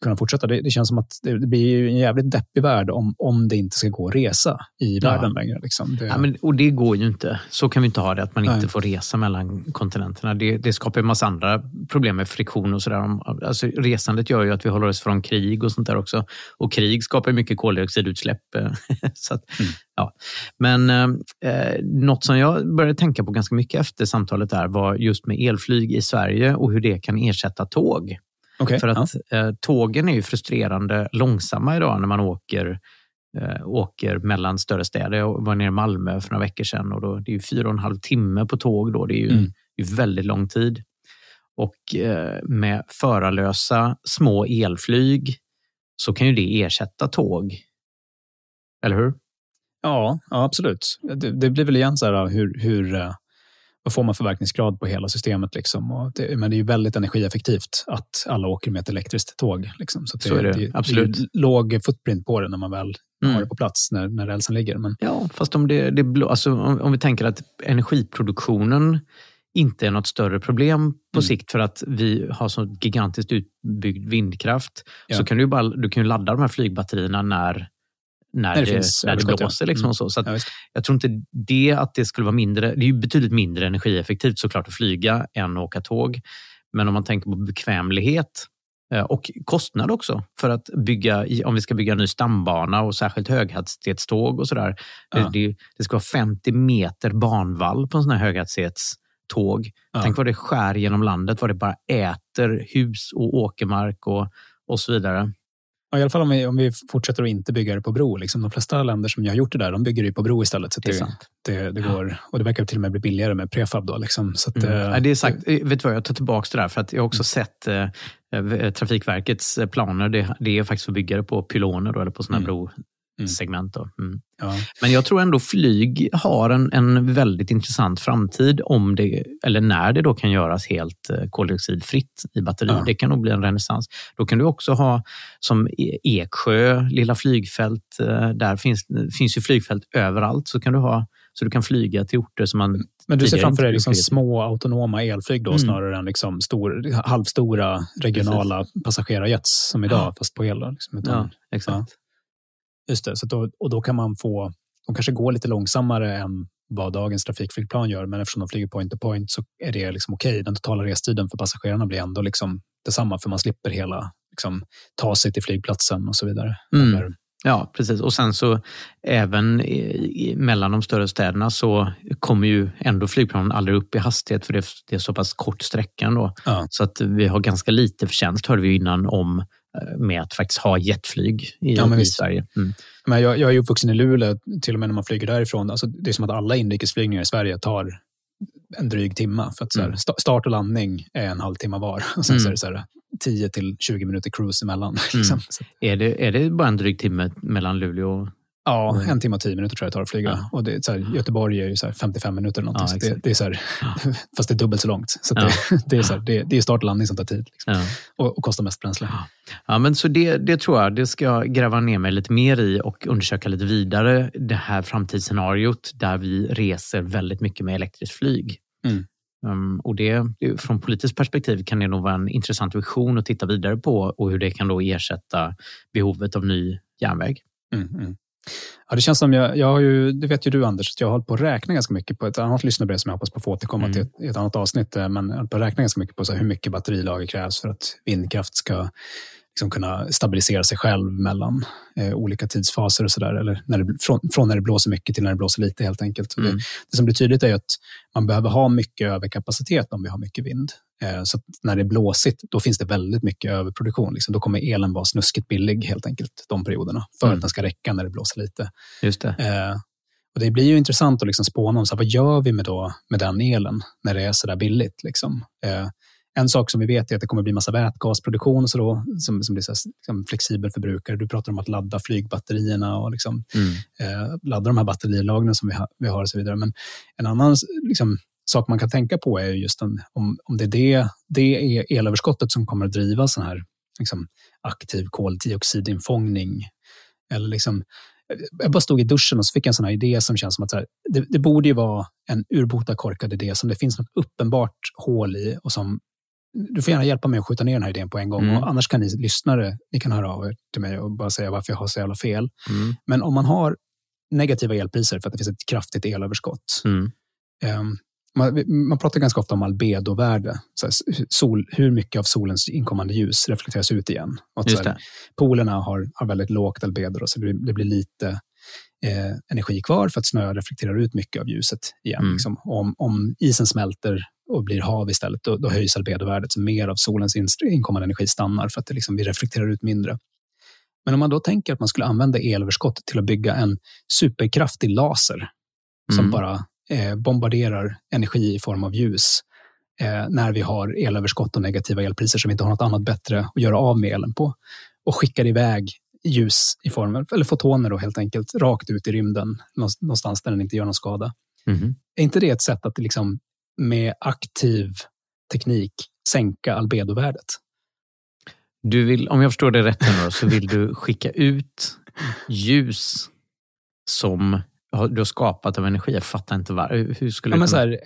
kunna fortsätta. Det, det, känns som att det, det blir en jävligt deppig värld om, om det inte ska gå att resa i ja. världen längre. Liksom. Det... Ja, men, och det går ju inte. Så kan vi inte ha det, att man Nej. inte får resa mellan kontinenterna. Det, det skapar en massa andra problem med friktion och sådär. Alltså, resandet gör ju att vi håller oss från krig och sånt där också. Och krig skapar mycket koldioxidutsläpp. så att, mm. ja. Men eh, något som jag började tänka på ganska mycket efter samtalet där var just med elflyg i Sverige och hur det kan ersätta tåg. Okay, För att ja. eh, tågen är ju frustrerande långsamma idag när man åker eh, åker mellan större städer. Jag var nere i Malmö för några veckor sedan och då, det är ju fyra och en halv timme på tåg. Då. Det är ju mm. det är väldigt lång tid. Och eh, med förarlösa små elflyg så kan ju det ersätta tåg. Eller hur? Ja, ja absolut. Det, det blir väl igen så här hur, hur vad får man för verkningsgrad på hela systemet? Liksom? Det, men det är ju väldigt energieffektivt att alla åker med ett elektriskt tåg. Liksom. Så, så det, är det, det, absolut. Det är låg footprint på det när man väl mm. har det på plats, när, när rälsen ligger. Men... Ja, fast om, det, det blå, alltså, om, om vi tänker att energiproduktionen inte är något större problem på mm. sikt för att vi har så gigantiskt utbyggd vindkraft. Ja. Så kan du, bara, du kan ju ladda de här flygbatterierna när när, när det, finns, när det blåser. Liksom mm. så. Så ja, jag tror inte det att det skulle vara mindre. Det är ju betydligt mindre energieffektivt såklart att flyga än att åka tåg. Men om man tänker på bekvämlighet eh, och kostnad också för att bygga, om vi ska bygga en ny stambana och särskilt höghastighetståg och sådär. Ja. Det, det, ska vara 50 meter banvall på en sån här höghastighetståg. Ja. Tänk vad det skär genom landet, vad det bara äter hus och åkermark och, och så vidare. Ja, I alla fall om vi, om vi fortsätter att inte bygga det på bro. Liksom de flesta länder som har gjort det där, de bygger det på bro istället. Så det, det, det, det går, och det verkar till och med bli billigare med prefab. Då, liksom. så att, mm. äh, det är sagt, vet du vad, jag tar tillbaka det där. För att jag har också mm. sett äh, Trafikverkets planer. Det, det, är faktiskt för byggare på pyloner då, eller på sådana mm. bro, Mm. segment. Mm. Ja. Men jag tror ändå flyg har en, en väldigt intressant framtid om det, eller när det då kan göras helt eh, koldioxidfritt i batteri. Ja. Det kan nog bli en renässans. Då kan du också ha som e- Eksjö, lilla flygfält. Eh, där finns, finns ju flygfält överallt. Så kan du ha så du kan flyga till orter som man Men du ser framför dig liksom små autonoma elflyg då, mm. snarare än liksom stor, halvstora regionala Precis. passagerarjets som idag, ja. fast på el. Liksom, utan, ja, exakt. Just det, så då, och då kan man få, de kanske går lite långsammare än vad dagens trafikflygplan gör, men eftersom de flyger point to point så är det liksom okej. Okay. Den totala restiden för passagerarna blir ändå liksom detsamma, för man slipper hela liksom, ta sig till flygplatsen och så vidare. Mm. Ja, precis. Och sen så även i, mellan de större städerna så kommer ju ändå flygplanen aldrig upp i hastighet för det, det är så pass kort sträcka ändå. Ja. Så att vi har ganska lite förtjänst, hörde vi innan, om med att faktiskt ha jetflyg i, ja, i Sverige. Mm. Men jag, jag är uppvuxen i Luleå, till och med när man flyger därifrån. Alltså, det är som att alla inrikesflygningar i Sverige tar en dryg timma. För att så här, mm. start och landning är en halvtimme var. Och sen mm. så är det så här, 10 till 20 minuter cruise emellan. Liksom. Mm. Är, det, är det bara en dryg timme mellan Luleå Ja, mm. en timme och tio minuter tror jag det tar att flyga. Ja. Och det, så här, Göteborg är ju så 55 minuter. Eller ja, så det, det, är så här, fast det är dubbelt så långt. Så ja. det, det, är så här, det, det, är start och landning som tar tid. Liksom. Och, och, kostar mest bränsle. Ja, men så det, det tror jag, det ska jag gräva ner mig lite mer i och undersöka lite vidare. Det här framtidsscenariot där vi reser väldigt mycket med elektriskt flyg. Mm. Um, och det, från politiskt perspektiv kan det nog vara en intressant vision att titta vidare på och hur det kan då ersätta behovet av ny järnväg. Mm, mm. Ja, det känns som jag, jag har ju, det vet ju du Anders, att jag har hållit på att räkna ganska mycket på ett annat lyssnarbrev som jag hoppas på att få återkomma mm. till ett, ett annat avsnitt. Eh, men jag har på att räkna ganska mycket på så hur mycket batterilager krävs för att vindkraft ska liksom kunna stabilisera sig själv mellan eh, olika tidsfaser och sådär. Eller när det, från, från, när det blåser mycket till när det blåser lite helt enkelt. Mm. Det, det, som blir tydligt är att man behöver ha mycket överkapacitet om vi har mycket vind. Eh, så när det är blåsigt, då finns det väldigt mycket överproduktion. Liksom. Då kommer elen vara snuskigt billig helt enkelt de perioderna för mm. att den ska räcka när det blåser lite. Just det. Eh, och det blir ju intressant att liksom spåna om så här, vad gör vi med, då, med den elen när det är så där billigt. Liksom. Eh, en sak som vi vet är att det kommer bli massa vätgasproduktion så då, som, som blir så liksom flexibel förbrukare. Du pratar om att ladda flygbatterierna och liksom, mm. eh, ladda de här batterilagren som vi, ha, vi har och så vidare. Men en annan liksom, sak man kan tänka på är just en, om, om det är det, det är elöverskottet som kommer att driva sån här liksom, aktiv koldioxidinfångning. Eller liksom, jag bara stod i duschen och så fick jag en sån här idé som känns som att här, det, det, borde ju vara en urbota korkad idé som det finns något uppenbart hål i och som du får gärna hjälpa mig att skjuta ner den här idén på en gång. Mm. Och annars kan ni lyssnare ni kan höra av er till mig och bara säga varför jag har så jävla fel. Mm. Men om man har negativa elpriser för att det finns ett kraftigt elöverskott. Mm. Um, man, man, pratar ganska ofta om albedovärde. sol, hur mycket av solens inkommande ljus reflekteras ut igen. Och att, här, polerna har, har väldigt lågt albedo, så det, det blir lite eh, energi kvar för att snö reflekterar ut mycket av ljuset igen. Mm. Liksom. Om, om isen smälter och blir hav istället, då, då höjs albedovärdet. Så mer av solens inkommande energi stannar för att det liksom, vi reflekterar ut mindre. Men om man då tänker att man skulle använda elöverskottet till att bygga en superkraftig laser mm. som bara eh, bombarderar energi i form av ljus eh, när vi har elöverskott och negativa elpriser som vi inte har något annat bättre att göra av med elen på och skickar iväg ljus i form eller fotoner då helt enkelt, rakt ut i rymden någonstans där den inte gör någon skada. Mm. Är inte det ett sätt att liksom med aktiv teknik sänka albedovärdet. Du vill, om jag förstår det rätt nu, så vill du skicka ut ljus som du har skapat av energi. Jag fattar inte var, hur skulle ja, men så här,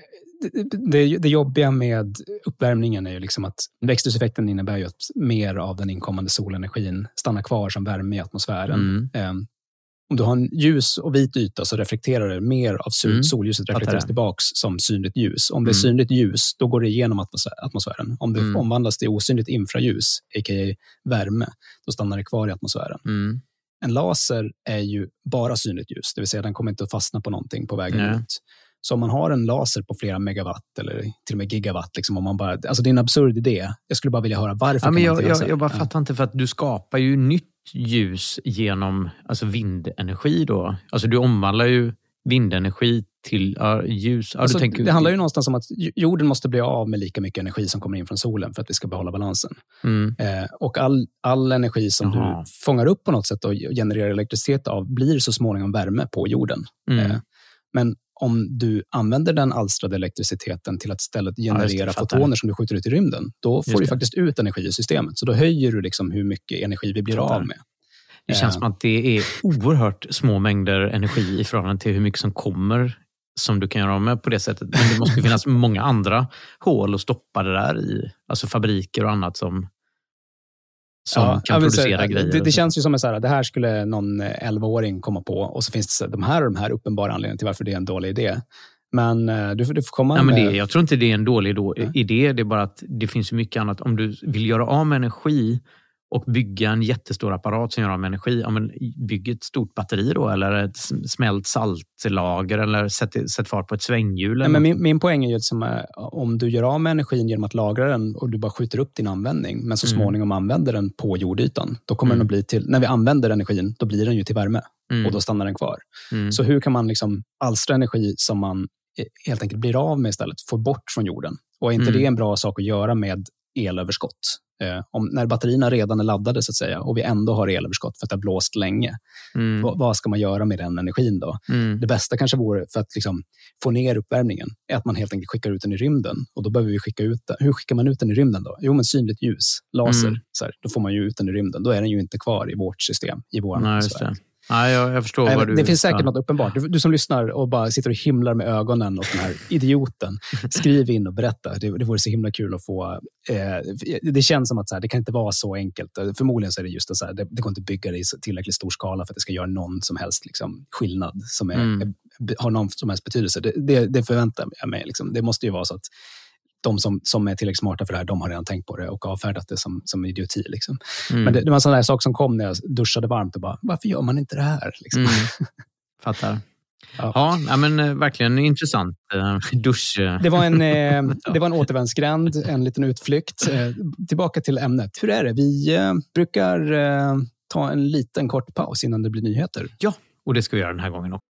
det, det, jobbiga med uppvärmningen är ju liksom att växthuseffekten innebär ju att mer av den inkommande solenergin stannar kvar som värme i atmosfären. Mm. Um, om du har en ljus och vit yta så reflekterar det mer av sol, mm. solljuset reflekteras tillbaks som synligt ljus. Om det är mm. synligt ljus, då går det igenom atmosfären. Om det mm. omvandlas till osynligt infraljus, a.k.a. värme, då stannar det kvar i atmosfären. Mm. En laser är ju bara synligt ljus, det vill säga den kommer inte att fastna på någonting på vägen Nej. ut. Så om man har en laser på flera megawatt eller till och med gigawatt, liksom om man bara, alltså det är en absurd idé. Jag skulle bara vilja höra varför. Ja, men jag, jag, jag bara ja. fattar inte, för att du skapar ju nytt ljus genom alltså vindenergi. Då. Alltså du omvandlar ju vindenergi till ja, ljus. Ja, alltså, tänker... Det handlar ju någonstans om att jorden måste bli av med lika mycket energi som kommer in från solen för att vi ska behålla balansen. Mm. Eh, och all, all energi som Jaha. du fångar upp på något sätt och genererar elektricitet av blir så småningom värme på jorden. Mm. Eh, men om du använder den alstrade elektriciteten till att istället generera ja, fotoner som du skjuter ut i rymden, då får du faktiskt ut energi i systemet. Så då höjer du liksom hur mycket energi vi blir av med. Det känns eh. som att det är oerhört små mängder energi i förhållande till hur mycket som kommer som du kan göra av med på det sättet. Men det måste finnas många andra hål att stoppa det där i. Alltså fabriker och annat som som ja, kan producera så, grejer. Det, det känns ju som att det här skulle någon 11-åring komma på och så finns det de här och de här uppenbara anledningarna till varför det är en dålig idé. Men eh, du, du får komma ja, med... Men det, jag tror inte det är en dålig då, idé. Det är bara att det finns mycket annat. Om du vill göra av med energi och bygga en jättestor apparat som gör av med energi. Ja, men bygg ett stort batteri då eller ett smält saltlager eller sätt, sätt fart på ett svänghjul. Nej, men min, min poäng är ju att eh, om du gör av med energin genom att lagra den och du bara skjuter upp din användning men så mm. småningom använder den på jordytan. Då kommer mm. den att bli till, när vi använder energin, då blir den ju till värme mm. och då stannar den kvar. Mm. Så hur kan man liksom alstra energi som man eh, helt enkelt blir av med istället, får bort från jorden? Och är inte mm. det en bra sak att göra med elöverskott? Eh, om, när batterierna redan är laddade så att säga och vi ändå har elöverskott för att det har blåst länge. Mm. Vad, vad, ska man göra med den energin då? Mm. Det bästa kanske vore för att liksom, få ner uppvärmningen är att man helt enkelt skickar ut den i rymden. Och då behöver vi skicka ut den. Hur skickar man ut den i rymden då? Jo, med synligt ljus, laser. Mm. Så här, då får man ju ut den i rymden. Då är den ju inte kvar i vårt system, i vår Nej, Ja, jag, jag förstår Nej, vad du... Det finns säkert ja. något uppenbart. Du, du, som lyssnar och bara sitter och himlar med ögonen åt den här idioten. Skriv in och berätta. Det, det vore så himla kul att få... Eh, det känns som att så här, det kan inte vara så enkelt. Förmodligen så är det just så här, det, det går inte att bygga det i tillräckligt stor skala för att det ska göra någon som helst liksom, skillnad som är, mm. har någon som helst betydelse. Det, det, det förväntar jag mig. Liksom. Det måste ju vara så att de som, som är tillräckligt smarta för det här, de har redan tänkt på det och avfärdat det som, som idioti. Liksom. Mm. Men det, det, var en sån där sak som kom när jag duschade varmt och bara, varför gör man inte det här? Liksom. Mm. Fattar. Ja. ja, men eh, verkligen intressant eh, dusch. Det var, en, eh, det var en återvändsgränd, en liten utflykt. Eh, tillbaka till ämnet. Hur är det? Vi eh, brukar eh, ta en liten kort paus innan det blir nyheter. Ja, och det ska vi göra den här gången också.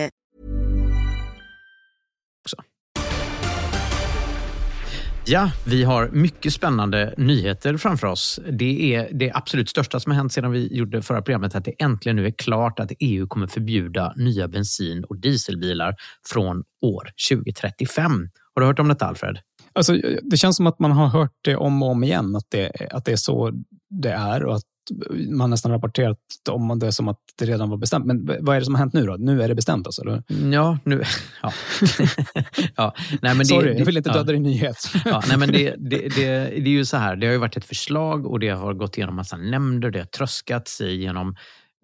Ja, vi har mycket spännande nyheter framför oss. Det är det absolut största som har hänt sedan vi gjorde förra programmet, att det äntligen nu är klart att EU kommer förbjuda nya bensin och dieselbilar från år 2035. Har du hört om detta, Alfred? Alltså, det känns som att man har hört det om och om igen, att det, att det är så det är och att man nästan rapporterat om det som att det redan var bestämt. Men vad är det som har hänt nu då? Nu är det bestämt alltså? Eller? Ja, nu... Ja. ja. Nej, men Sorry, det, jag vill inte döda ja. din nyhet. ja, nej, men det, det, det, det, är ju så här, det har ju varit ett förslag och det har gått igenom massa nämnder, det har tröskats igenom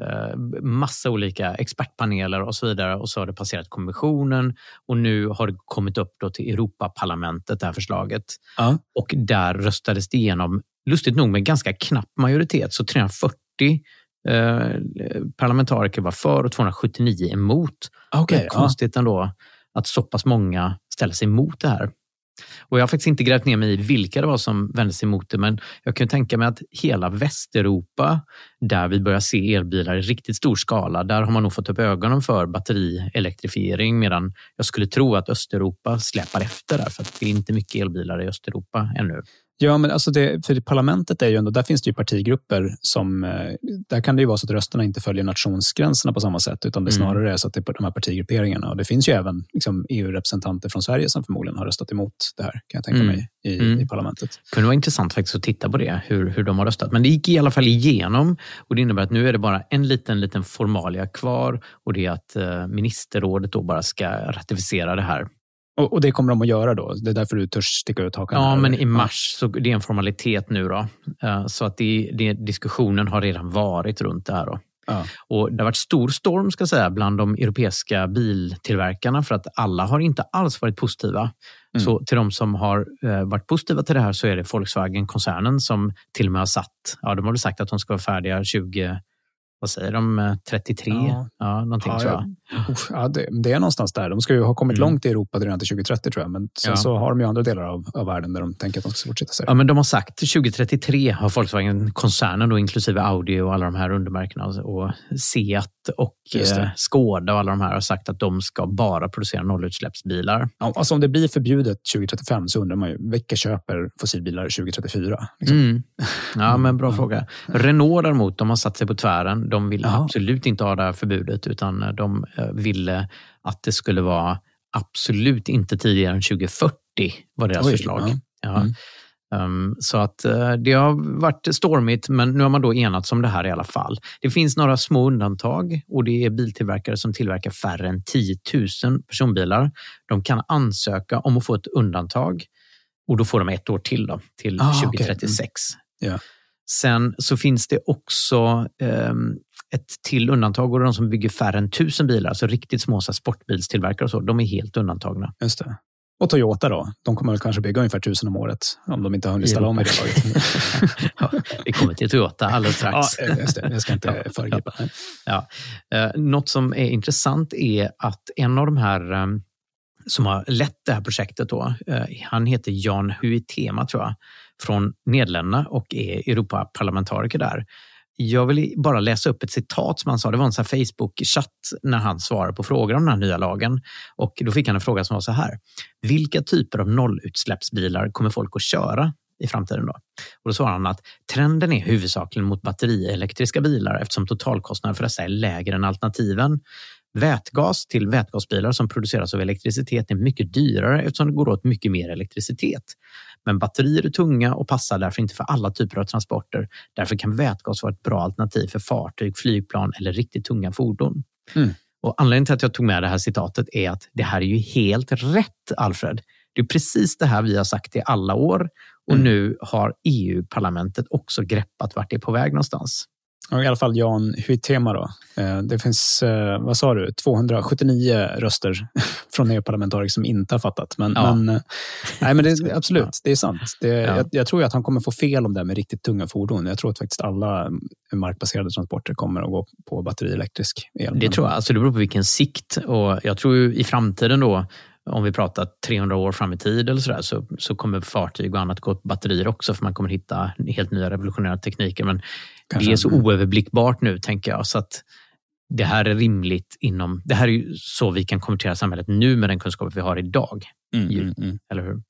eh, massa olika expertpaneler och så vidare och så har det passerat kommissionen och nu har det kommit upp då till Europaparlamentet, det här förslaget. Ja. Och där röstades det igenom lustigt nog med ganska knapp majoritet, så 340 eh, parlamentariker var för och 279 emot. Okay, det är konstigt ja. ändå att så pass många ställer sig emot det här. Och Jag har faktiskt inte grävt ner mig i vilka det var som vände sig emot det, men jag kan tänka mig att hela Västeuropa, där vi börjar se elbilar i riktigt stor skala, där har man nog fått upp ögonen för batterielektrifiering, medan jag skulle tro att Östeuropa släpar efter där, för att det är inte mycket elbilar i Östeuropa ännu. Ja, men alltså det, för parlamentet är ju ändå, där finns det ju partigrupper som, eh, där kan det ju vara så att rösterna inte följer nationsgränserna på samma sätt, utan det mm. snarare är så att det är de här partigrupperingarna. Och det finns ju även liksom, EU-representanter från Sverige som förmodligen har röstat emot det här, kan jag tänka mm. mig, i, mm. i parlamentet. Det kunde vara intressant faktiskt att titta på det, hur, hur de har röstat. Men det gick i alla fall igenom och det innebär att nu är det bara en liten, liten formalia kvar och det är att eh, ministerrådet då bara ska ratificera det här och, och, det kommer de att göra då? Det är därför du törs sticka ut hakan? Ja, men i mars. Så det är en formalitet nu. då. Eh, så att det, det, diskussionen har redan varit runt det här. Då. Ja. Och det har varit stor storm ska säga, bland de europeiska biltillverkarna för att alla har inte alls varit positiva. Mm. Så till de som har eh, varit positiva till det här så är det Volkswagen-koncernen som till och med har satt, ja de har väl sagt att de ska vara färdiga 20 vad säger de, 33? Ja, ja någonting ja, tror jag. Ja, det, det, är någonstans där. De ska ju ha kommit mm. långt i Europa redan till 2030 tror jag. Men sen ja. så har de ju andra delar av, av världen där de tänker att de ska fortsätta. Ja, men de har sagt 2033 har Volkswagen-koncernen, då, inklusive Audi och alla de här undermärkena och Seat och eh, Skoda och alla de här har sagt att de ska bara producera nollutsläppsbilar. Ja, alltså om det blir förbjudet 2035 så undrar man ju, vilka köper fossilbilar 2034? Liksom? Mm. Ja, men bra fråga. Renault däremot, de har satt sig på tvären. De vill Aha. absolut inte ha det här förbudet utan de eh, ville att det skulle vara absolut inte tidigare än 2040 var deras Oj, förslag. Ja. ja. Mm. Um, så att uh, det har varit stormigt, men nu har man då enats om det här i alla fall. Det finns några små undantag och det är biltillverkare som tillverkar färre än 10 000 personbilar. De kan ansöka om att få ett undantag och då får de ett år till då, till ah, 2036. Okay. Mm. Yeah. Sen så finns det också um, ett till undantag och de som bygger färre än 1000 bilar, alltså riktigt små så sportbilstillverkare och så, de är helt undantagna. Just det. Och Toyota då? De kommer väl kanske bygga ungefär tusen om året om de inte har hunnit ställa om i det laget. ja, vi kommer till Toyota alldeles strax. Ja, just det. Jag ska inte ja, föregripa. Ja. Ja. Uh, något som är intressant är att en av de här um, som har lett det här projektet, då, uh, han heter Jan Huitema tror jag, från Nederländerna och är Europaparlamentariker där. Jag vill bara läsa upp ett citat som han sa. Det var en Facebook-chatt när han svarade på frågor om den här nya lagen. Och Då fick han en fråga som var så här. Vilka typer av nollutsläppsbilar kommer folk att köra i framtiden? Då? Och då svarade han att trenden är huvudsakligen mot batterielektriska bilar eftersom totalkostnaden för dessa är lägre än alternativen. Vätgas till vätgasbilar som produceras av elektricitet är mycket dyrare eftersom det går åt mycket mer elektricitet. Men batterier är tunga och passar därför inte för alla typer av transporter. Därför kan vätgas vara ett bra alternativ för fartyg, flygplan eller riktigt tunga fordon. Mm. Och Anledningen till att jag tog med det här citatet är att det här är ju helt rätt, Alfred. Det är precis det här vi har sagt i alla år och mm. nu har EU-parlamentet också greppat vart det är på väg någonstans. Ja, I alla fall Jan Huitema. Då. Eh, det finns, eh, vad sa du, 279 röster från EU-parlamentariker som inte har fattat. Men, ja. men, eh, nej, men det, absolut, det är sant. Det, ja. jag, jag, tror att han kommer få fel om det med riktigt tunga fordon. Jag tror att faktiskt alla markbaserade transporter kommer att gå på batterielektrisk el. Det tror jag. Alltså det beror på vilken sikt. Och jag tror i framtiden då om vi pratar 300 år fram i tid eller så, där, så, så kommer fartyg och annat gå på batterier också för man kommer hitta helt nya revolutionära tekniker. Men Kanske. det är så oöverblickbart nu, tänker jag. Så att det här är rimligt inom... Det här är ju så vi kan konvertera samhället nu med den kunskap vi har idag. Mm, mm, mm. Eller hur?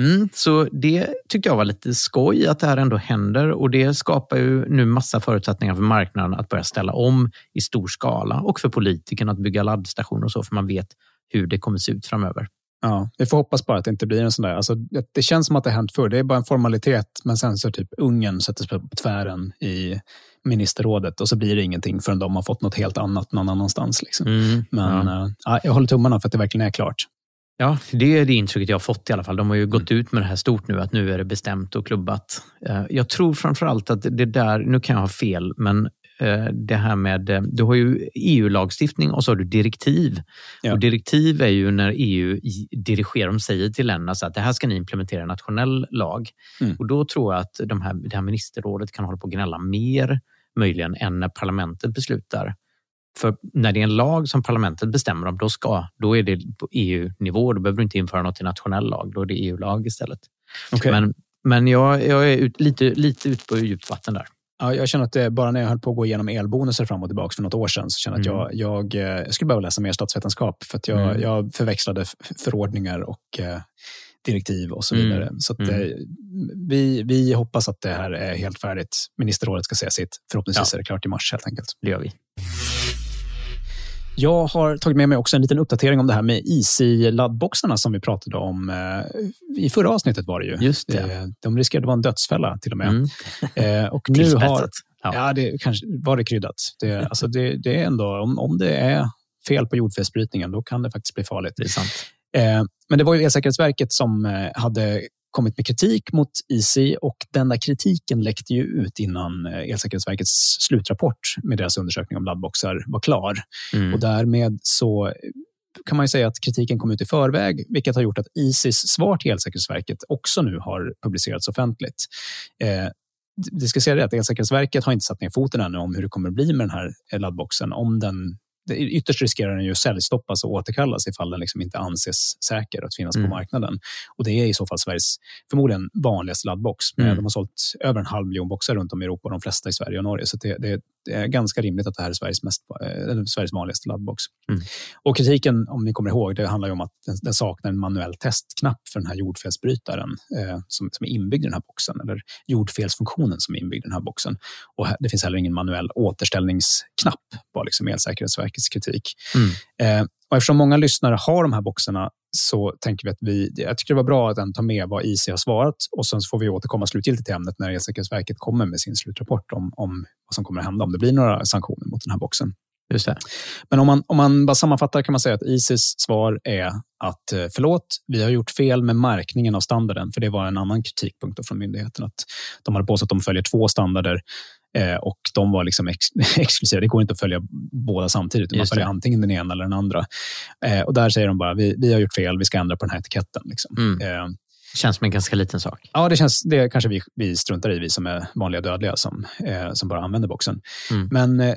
Mm, så det tyckte jag var lite skoj att det här ändå händer och det skapar ju nu massa förutsättningar för marknaden att börja ställa om i stor skala och för politikerna att bygga laddstationer och så, för man vet hur det kommer se ut framöver. Ja, vi får hoppas bara att det inte blir en sån där. Alltså, det känns som att det har hänt förr. Det är bara en formalitet, men sen så typ Ungern sätter sig på tvären i ministerrådet och så blir det ingenting förrän de har fått något helt annat någon annanstans. Liksom. Mm, men ja. Äh, jag håller tummarna för att det verkligen är klart. Ja, det är det intrycket jag har fått i alla fall. De har ju gått ut med det här stort nu, att nu är det bestämt och klubbat. Eh, jag tror framför allt att det där, nu kan jag ha fel, men Eh, det här med, eh, du har ju EU-lagstiftning och så har du direktiv. Ja. Och direktiv är ju när EU dirigerar, de säger till länderna så att det här ska ni implementera i nationell lag. Mm. Och då tror jag att de här, det här ministerrådet kan hålla på att gnälla mer möjligen än när parlamentet beslutar. För när det är en lag som parlamentet bestämmer om, då, ska, då är det på EU-nivå. Då behöver du inte införa något i nationell lag. Då är det EU-lag istället. Okay. Men, men jag, jag är ut, lite, lite ute på djupt vatten där. Ja, jag känner att det, bara när jag höll på att gå igenom elbonusar fram och tillbaka för något år sedan så känner jag mm. att jag, jag, jag skulle behöva läsa mer statsvetenskap för att jag, mm. jag förväxlade förordningar och eh, direktiv och så mm. vidare. Så att, mm. eh, vi, vi hoppas att det här är helt färdigt. Ministerrådet ska säga sitt. Förhoppningsvis ja. är det klart i mars helt enkelt. Det gör vi. Jag har tagit med mig också en liten uppdatering om det här med Easy-laddboxarna som vi pratade om eh, i förra avsnittet. var det ju. Just det. Eh, de riskerade att vara en dödsfälla till och med. Mm. Eh, och nu har, ja. ja, det kanske var det kryddat. Det, alltså det, det är ändå, om, om det är fel på jordfelsbrytningen, då kan det faktiskt bli farligt. Det. Men det var ju Elsäkerhetsverket som hade kommit med kritik mot Easy och den där kritiken läckte ju ut innan eh, Elsäkerhetsverkets slutrapport med deras undersökning om laddboxar var klar. Mm. Och därmed så kan man säga att kritiken kom ut i förväg, vilket har gjort att Isis svar till Elsäkerhetsverket också nu har publicerats offentligt. Eh, det ska säga det att Elsäkerhetsverket har inte satt ner foten ännu om hur det kommer att bli med den här laddboxen. Om den ytterst riskerar den ju säljstoppas och återkallas ifall den liksom inte anses säker att finnas mm. på marknaden. Och Det är i så fall Sveriges förmodligen vanligaste laddbox. Mm. De har sålt över en halv miljon boxar runt om i Europa, de flesta i Sverige och Norge. Så det, det, det är ganska rimligt att det här är Sveriges, mest, äh, Sveriges vanligaste laddbox. Mm. Och kritiken, om ni kommer ihåg, det handlar om att den, den saknar en manuell testknapp för den här jordfelsbrytaren eh, som, som, är inbyggd i den här boxen, eller jordfelsfunktionen som är inbyggd i den här boxen. Och det finns heller ingen manuell återställningsknapp, var liksom Elsäkerhetsverkets kritik. Mm. Eh, och eftersom många lyssnare har de här boxarna så tänker vi att vi, jag tycker det var bra att den tar med vad IC har svarat och sen så får vi återkomma slutgiltigt till ämnet när Elsäkerhetsverket kommer med sin slutrapport om, om vad som kommer att hända, om det blir några sanktioner mot den här boxen. Just det. Men om man, om man bara sammanfattar kan man säga att ICs svar är att eh, förlåt, vi har gjort fel med märkningen av standarden, för det var en annan kritikpunkt från myndigheten. att De hade påstått att de följer två standarder Eh, och de var liksom ex exklusiva. Det går inte att följa båda samtidigt. Man följer antingen den ena eller den andra. Eh, och där säger de bara, vi, vi har gjort fel, vi ska ändra på den här etiketten. Liksom. Mm. Eh, känns som en ganska liten sak. Ja, det, känns, det kanske vi, vi struntar i, vi som är vanliga dödliga som, eh, som bara använder boxen. Mm. Men eh,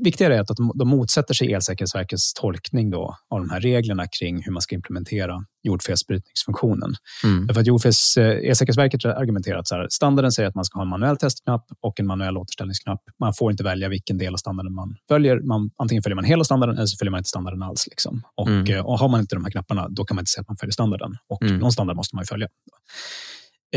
viktigare är att de, motsätter sig Elsäkerhetsverkets tolkning då av de här reglerna kring hur man ska implementera jordfelsbrytningsfunktionen. Mm. Därför att jordfels, eh, Elsäkerhetsverket argumenterar att så här, standarden säger att man ska ha en manuell testknapp och en manuell återställningsknapp. Man får inte välja vilken del av standarden man följer. Man, antingen följer man hela standarden eller så följer man inte standarden alls. Liksom. Och, mm. Eh, och har man inte de här knapparna, då kan man inte säga att man följer standarden. Och mm. någon standard måste man ju följa.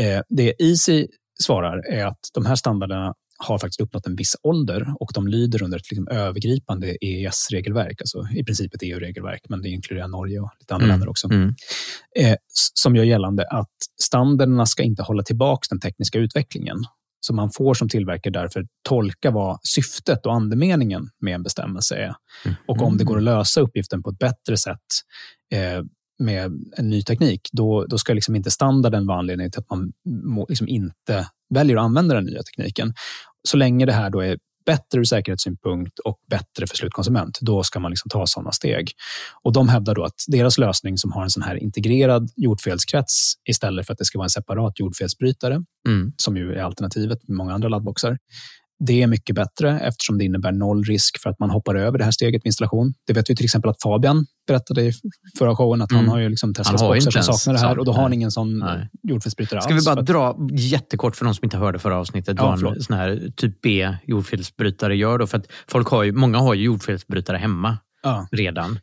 Eh, det Easy svarar är att de här standarderna har faktiskt uppnått en viss ålder och de lyder under ett liksom övergripande EES-regelverk, alltså i princip ett EU-regelverk, men det inkluderar Norge och lite andra mm. länder också, mm. eh, som gör gällande att standarderna ska inte hålla tillbaka den tekniska utvecklingen. Så man får som tillverkare därför tolka vad syftet och andemeningen med en bestämmelse är. Mm. Och om det går att lösa uppgiften på ett bättre sätt eh, med en ny teknik, då, då ska liksom inte standarden vara anledningen till att man liksom inte väljer att använda den nya tekniken. Så länge det här då är bättre ur säkerhetssynpunkt och bättre för slutkonsument, då ska man liksom ta sådana steg. Och De hävdar då att deras lösning som har en sån här integrerad jordfelskrets istället för att det ska vara en separat jordfelsbrytare, mm. som ju är alternativet med många andra laddboxar, det är mycket bättre eftersom det innebär noll risk för att man hoppar över det här steget vid installation. Det vet vi till exempel att Fabian berättade i förra showen att mm. han har ju liksom Teslas boxar som saknar det här och då har han ingen sån jordfelsbrytare alls. Ska vi bara dra jättekort för de som inte hörde förra avsnittet ja, vad en sån här typ B jordfelsbrytare gör då? För att folk har ju, många har ju jordfelsbrytare hemma ja. redan.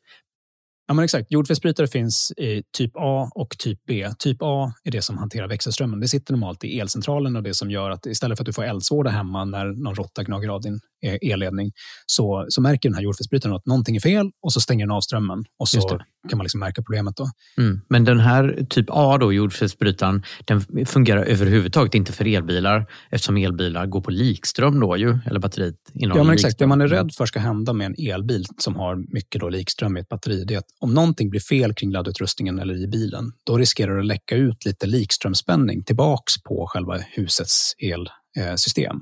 Ja, men exakt. Jordfelsbrytare finns i typ A och typ B. Typ A är det som hanterar växelströmmen. Det sitter normalt i elcentralen och det som gör att istället för att du får eldsvåda hemma när någon råtta gnager av din elledning så, så märker den här jordfelsbrytaren att någonting är fel och så stänger den av strömmen och så kan man liksom märka problemet. Då. Mm. Men den här typ A, då, jordfelsbrytaren, den fungerar överhuvudtaget inte för elbilar eftersom elbilar går på likström då ju, eller batteriet Ja, men exakt. Det man är rädd för ska hända med en elbil som har mycket då likström i ett batteri, det är att om någonting blir fel kring laddutrustningen eller i bilen, då riskerar det att läcka ut lite likströmsspänning tillbaks på själva husets elsystem. Eh,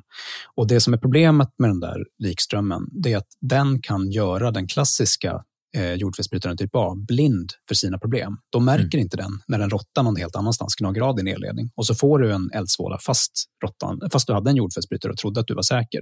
Och Det som är problemet med den där likströmmen, det är att den kan göra den klassiska eh, jordfelsbrytaren typ A blind för sina problem. De märker mm. inte den när den råttar någon helt annanstans gnager av din elledning och så får du en eldsvåda fast, råttan, fast du hade en jordfelsbrytare och trodde att du var säker.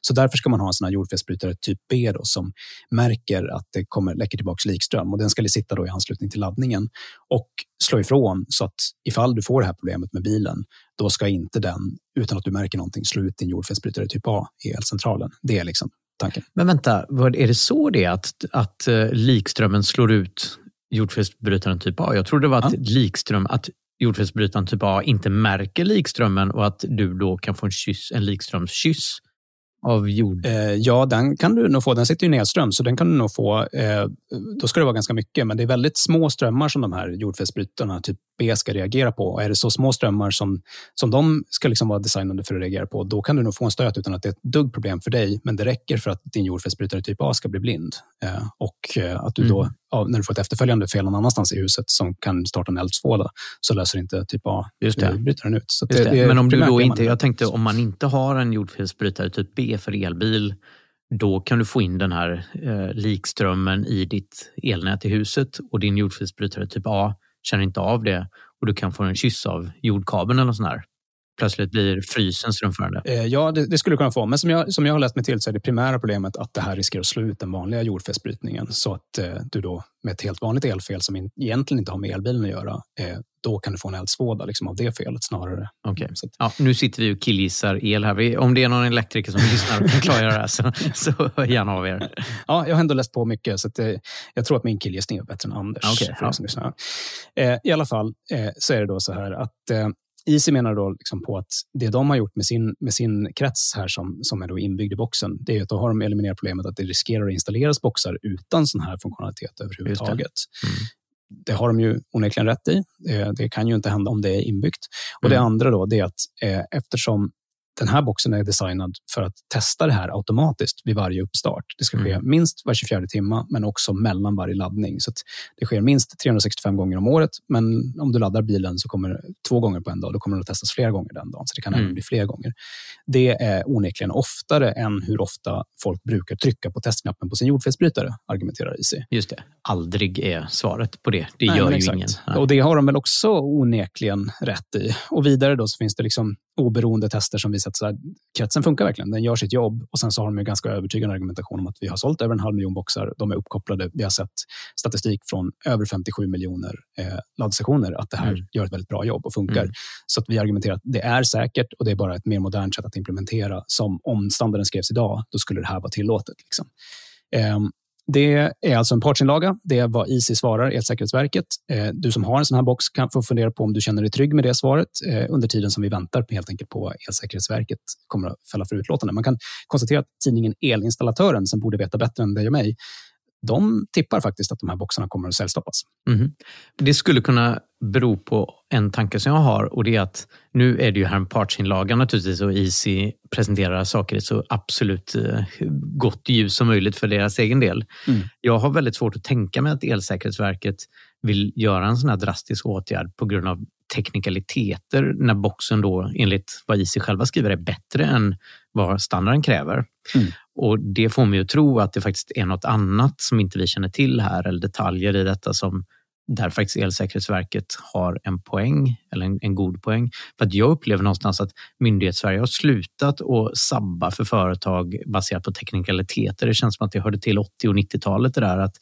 Så därför ska man ha en sån här jordfelsbrytare typ B då, som märker att det kommer läcker tillbaka likström och den ska sitta då i anslutning till laddningen och slå ifrån så att ifall du får det här problemet med bilen, då ska inte den, utan att du märker någonting, slå ut din jordfelsbrytare typ A i elcentralen. Det är liksom tanken. Men vänta, är det så det är att, att uh, likströmmen slår ut jordfelsbrytaren typ A? Jag trodde det var att ja. likström, att jordfelsbrytaren typ A inte märker likströmmen och att du då kan få en, kyss, en likströmskyss av jord? Eh, ja, den kan du nog få. Den sitter ju nedström, så den kan du nog få. Eh, då ska det vara ganska mycket, men det är väldigt små strömmar som de här jordfelsbrytarna, typ B, ska reagera på. Och är det så små strömmar som, som de ska liksom vara designade för att reagera på, då kan du nog få en stöt utan att det är ett dugg problem för dig. Men det räcker för att din jordfelsbrytare typ A ska bli blind. Eh, och eh, att du då, mm. ja, när du får ett efterföljande fel någon annanstans i huset som kan starta en eldsvåda, så löser inte typ A-brytaren ut. Så det, det. Men om du då inte, jag tänkte om man inte har en jordfelsbrytare typ B för elbil, då kan du få in den här eh, likströmmen i ditt elnät i huset och din jordfelsbrytare typ A känner inte av det och du kan få en kyss av jordkabeln eller sån här. Plötsligt blir frysen strömförande? Eh, ja, det, det, skulle kunna få. Men som jag, som jag har läst mig till så är det primära problemet att det här riskerar att slå ut den vanliga jordfästbrytningen så att eh, du då med ett helt vanligt elfel som in, egentligen inte har med elbilen att göra, eh, då kan du få en eldsvåda liksom, av det felet snarare. Okay. Att, ja, nu sitter vi och killgissar el här. Vi, om det är någon elektriker som lyssnar och kan klargöra det här så, så hör gärna av er. Ja, jag har ändå läst på mycket så att, eh, jag tror att min killgissning är bättre än Anders. Okay, ja. Eh, I alla fall eh, så är det då så här att Easy menar då liksom på att det de har gjort med sin, med sin krets här som, som är då inbyggd i boxen, det är att då har de eliminerat problemet att det riskerar att installeras boxar utan sån här funktionalitet överhuvudtaget. Det. Mm. det. har de ju onekligen rätt i. Det, det, kan ju inte hända om det är inbyggt. Och mm. Det andra då, det är att eh, eftersom den här boxen är designad för att testa det här automatiskt vid varje uppstart. Det ska ske mm. minst var 24 timme, men också mellan varje laddning. Så det sker minst 365 gånger om året, men om du laddar bilen så kommer två gånger på en dag. Då kommer det att testas flera gånger den dagen, så det kan mm. även bli fler gånger. Det är onekligen oftare än hur ofta folk brukar trycka på testknappen på sin jordfelsbrytare, argumenterar IC. Just det. Aldrig är svaret på det. Det Nej, gör ju exakt. ingen. Nej. Och det har de väl också onekligen rätt i. Och vidare då så finns det liksom oberoende tester som visar att kretsen funkar verkligen. Den gör sitt jobb och sen så har de ju ganska övertygande argumentation om att vi har sålt över en halv miljon boxar. De är uppkopplade. Vi har sett statistik från över 57 miljoner eh, laddstationer att det här mm. gör ett väldigt bra jobb och funkar. Mm. Så att vi argumenterar att det är säkert och det är bara ett mer modernt sätt att implementera som om standarden skrevs idag, då skulle det här vara tillåtet. Liksom. Um, det är alltså en partsinlaga. Det är vad IC svarar Elsäkerhetsverket. Eh, du som har en sån här box kan få fundera på om du känner dig trygg med det svaret eh, under tiden som vi väntar helt enkelt på vad Elsäkerhetsverket kommer att fälla för utlåtande. Man kan konstatera att tidningen Elinstallatören, som borde veta bättre än dig och mig, de tippar faktiskt att de här boxarna kommer att säljstoppas. Mm. Det skulle kunna bero på en tanke som jag har och det är att nu är det ju här en partsinlaga naturligtvis och Easy presenterar saker i så absolut eh, gott ljus som möjligt för deras egen del. Mm. Jag har väldigt svårt att tänka mig att Elsäkerhetsverket vill göra en sån här drastisk åtgärd på grund av teknikaliteter när boxen då enligt vad IC själva skriver är bättre än vad standarden kräver. Mm. Och Det får mig att tro att det faktiskt är något annat som inte vi känner till här eller detaljer i detta som där faktiskt Elsäkerhetsverket har en poäng, eller en, en god poäng. För att jag upplever någonstans att Myndighetssverige har slutat att sabba för företag baserat på teknikaliteter. Det känns som att det hörde till 80 och 90-talet det där att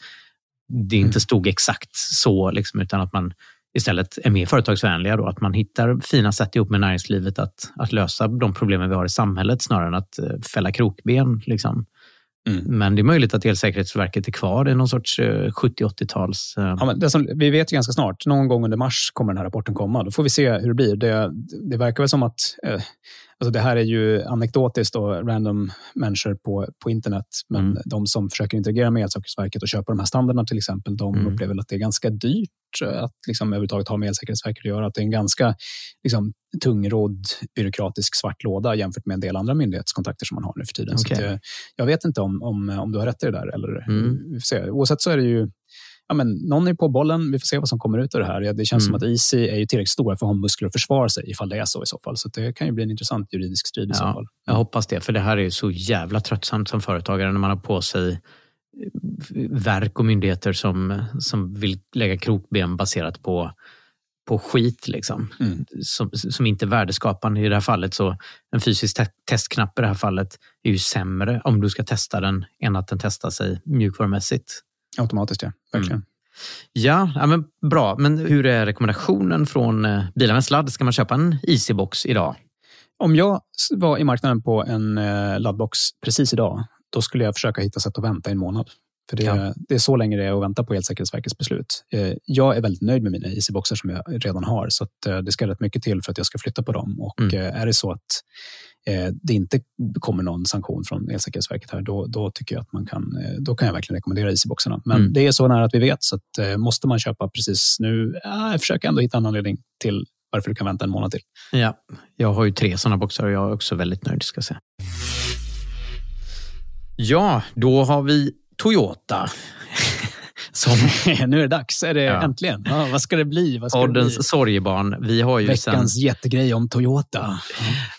det inte mm. stod exakt så, liksom, utan att man istället är mer företagsvänliga. Då, att man hittar fina sätt ihop med näringslivet att, att lösa de problemen vi har i samhället snarare än att eh, fälla krokben. Liksom. Mm. Men det är möjligt att Elsäkerhetsverket är kvar i någon sorts 70-80-tals... Eh, ja, vi vet ju ganska snart, någon gång under mars kommer den här rapporten komma. Då får vi se hur det blir. Det, det verkar väl som att eh, Alltså det här är ju anekdotiskt och random människor på, på internet. Men mm. de som försöker interagera med Elsäkerhetsverket och köpa de här standarderna till exempel, de mm. upplever att det är ganska dyrt att liksom överhuvudtaget ha med Elsäkerhetsverket att göra. Att det är en ganska liksom, tungrodd byråkratisk svart låda jämfört med en del andra myndighetskontakter som man har nu för tiden. Okay. Så att, jag vet inte om, om, om du har rätt i det där. Eller, mm. se. Oavsett så är det ju ja, men någon är på bollen. Vi får se vad som kommer ut av det här. Det känns mm. som att Easy är ju tillräckligt stora för att ha muskler att försvara sig ifall det är så i så fall. Så det kan ju bli en intressant juridisk strid i ja, så fall. Jag hoppas det, för det här är så jävla tröttsamt som företagare när man har på sig verk och myndigheter som, som vill lägga krokben baserat på på skit liksom. Mm. Som, som inte är värdeskapande i det här fallet. Så en fysisk te testknapp i det här fallet är ju sämre om du ska testa den än att den testar sig mjukvarumässigt. Automatiskt, ja. Verkligen. Mm. Ja, ja men bra. Men hur är rekommendationen från eh, Bilar med sladd? Ska man köpa en Easybox idag? Om jag var i marknaden på en eh, laddbox precis idag, då skulle jag försöka hitta sätt att vänta en månad. För det, ja. det är så länge det är att vänta på Elsäkerhetsverkets beslut. Eh, jag är väldigt nöjd med mina Easyboxar som jag redan har, så eh, det ska rätt mycket till för att jag ska flytta på dem. Och mm. Eh, är det så att det inte kommer någon sanktion från Elsäkerhetsverket här, då, då tycker jag att man kan, då kan jag verkligen rekommendera Easyboxarna. Men mm. det är så nära att vi vet, så att, måste man köpa precis nu, jag försöker ändå hitta en anledning till varför du kan vänta en månad till. Ja, jag har ju tre sådana boxar och jag är också väldigt nöjd ska jag säga. Ja, då har vi Toyota. Som, nu är det dags. Är det ja. äntligen? Ja, vad ska det bli? Vad bli? sorgebarn. Vi har ju Veckans sen, jättegrej om Toyota.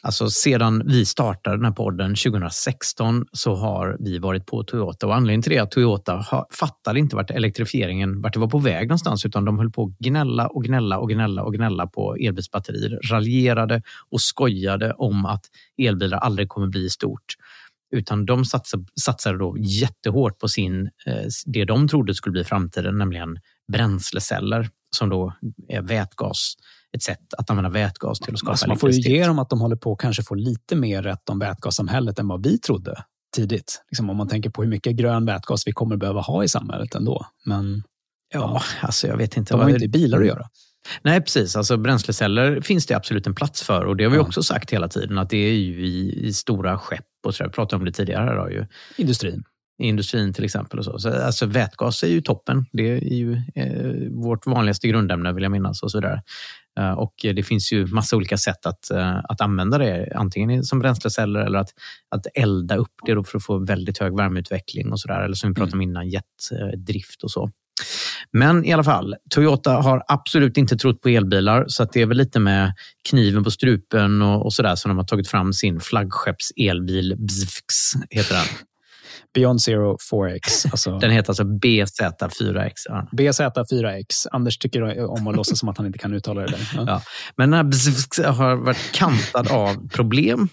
Alltså sedan vi startade den här podden 2016 så har vi varit på Toyota och anledningen till det är att Toyota har, fattade inte vart elektrifieringen vart det var på väg någonstans utan de höll på att gnälla och gnälla och gnälla och gnälla på elbilsbatterier. Raljerade och skojade om att elbilar aldrig kommer bli stort. Utan de satsade, satsade då jättehårt på sin, eh, det de trodde skulle bli framtiden, nämligen bränsleceller som då är vätgas ett sätt att använda vätgas till att skapa alltså Man får ju ge dem att de håller på att kanske få lite mer rätt om vätgassamhället än vad vi trodde tidigt. Liksom om man tänker på hur mycket grön vätgas vi kommer behöva ha i samhället ändå. Men ja, alltså jag vet inte. De har inte i bilar att göra. Nej, precis. Alltså, bränsleceller finns det absolut en plats för och det har vi ja. också sagt hela tiden att det är ju i, i stora skepp och så där. Vi pratade om det tidigare. Då, ju. Industrin. I industrin till exempel. Och så. Så, alltså, vätgas är ju toppen. Det är ju eh, vårt vanligaste grundämne vill jag minnas. och så där. Uh, och Det finns ju massa olika sätt att, uh, att använda det. Antingen som bränsleceller eller att, att elda upp det för att få väldigt hög värmeutveckling och så där. Eller som vi pratade om mm. innan, jetdrift och så. Men i alla fall, Toyota har absolut inte trott på elbilar så att det är väl lite med kniven på strupen och, och sådär som de har tagit fram sin flaggskeppselbil BZFX, heter den. Beyond Zero 4X. Alltså... Den heter alltså BZ4X. Ja. BZ4X. Anders tycker om att låtsas som att han inte kan uttala det. Där. Ja. Ja. Men den här har varit kantad av problem.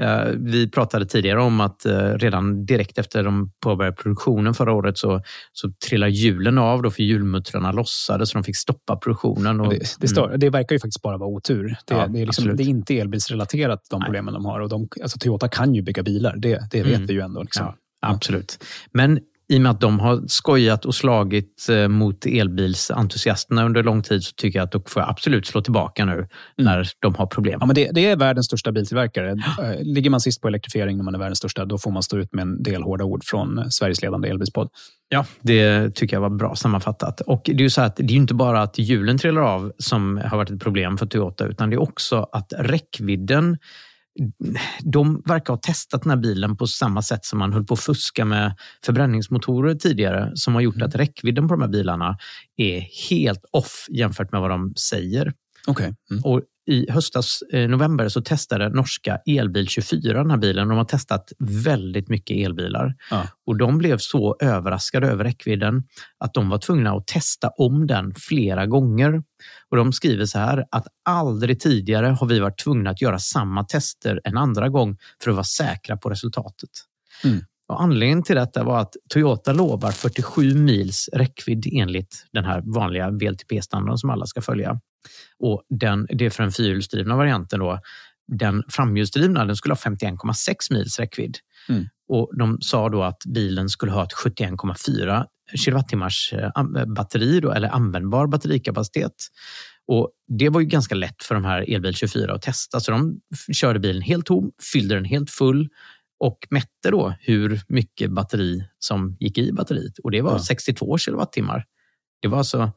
Eh, vi pratade tidigare om att eh, redan direkt efter de påbörjade produktionen förra året så, så trillade hjulen av då för hjulmuttrarna lossade så de fick stoppa produktionen. Och, det, det, stör, mm. det, verkar ju faktiskt bara vara otur. Det, ja, det, är, liksom, det är, inte elbilsrelaterat de Nej. problemen de har. Och de, alltså Toyota kan ju bygga bilar, det, det vet mm. vi ju ändå. Liksom. Ja, absolut. Men i och med att de har skojat och slagit eh, mot elbilsentusiasterna under lång tid så tycker jag att då får absolut slå tillbaka nu mm. när de har problem. Ja, men det, det, är världens största biltillverkare. Eh, ligger man sist på elektrifiering när man är världens största, då får man stå ut med en del hårda ord från Sveriges ledande elbilspodd. Ja, det tycker jag var bra sammanfattat. Och Det är ju så att det är inte bara att hjulen trillar av som har varit ett problem för Toyota, utan det är också att räckvidden de verkar ha testat den här bilen på samma sätt som man höll på att fuska med förbränningsmotorer tidigare som har gjort mm. att räckvidden på de här bilarna är helt off jämfört med vad de säger. Okay. Mm. Och I höstas, eh, november, så testade norska Elbil 24 den här bilen. De har testat väldigt mycket elbilar. Ja. Och De blev så överraskade över räckvidden att de var tvungna att testa om den flera gånger. Och De skriver så här att aldrig tidigare har vi varit tvungna att göra samma tester en andra gång för att vara säkra på resultatet. Mm. Och anledningen till detta var att Toyota lovar 47 mils räckvidd enligt den här vanliga VLTP-standarden som alla ska följa. Och den, det är för den fyrhjulsdrivna varianten. Då. Den framhjulsdrivna den skulle ha 51,6 mils räckvidd. Mm. Och de sa då att bilen skulle ha ett 71,4 kilowattimmars eh, batteri då, eller användbar batterikapacitet. Och Det var ju ganska lätt för de här Elbil 24 att testa. Så de körde bilen helt tom, fyllde den helt full och mätte då hur mycket batteri som gick i batteriet. Och det var ja. 62 kilowattimmar. Det var alltså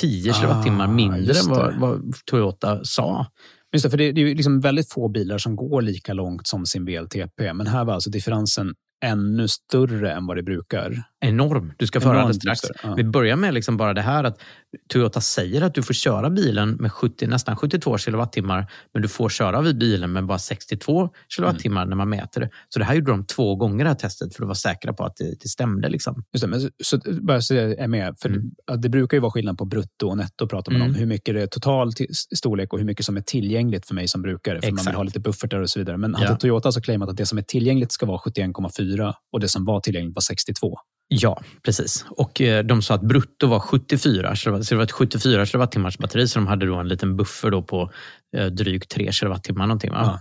10 ah, kilowattimmar mindre än vad, vad, Toyota sa. Just det, för det, det är liksom väldigt få bilar som går lika långt som sin VLTP. Men här var alltså differensen ännu större än vad det brukar. Enorm. Du ska föra det strax. Ja. Vi börjar med liksom bara det här att Toyota säger att du får köra bilen med 70, nästan 72 kilowattimmar men du får köra vid bilen med bara 62 kilowattimmar mm. när man mäter det. Så det här gjorde de två gånger det här testet för att vara säkra på att det, det stämde. Liksom. Just det, men så, så, bara så jag är med, för mm. det brukar ju vara skillnad på brutto och netto pratar man mm. om. Hur mycket det är total storlek och hur mycket som är tillgängligt för mig som brukare. För Exakt. man vill ha lite buffertar och så vidare. Men hade ja. Toyota så claimat att det som är tillgängligt ska vara 71,4 och det som var tillgängligt var 62. Ja, precis. Och eh, de sa att brutto var 74, så det var ett 74 kilowattimmars batteri, så de hade då en liten buffer då på eh, drygt 3 kilowattimmar. Någonting, va? Ja.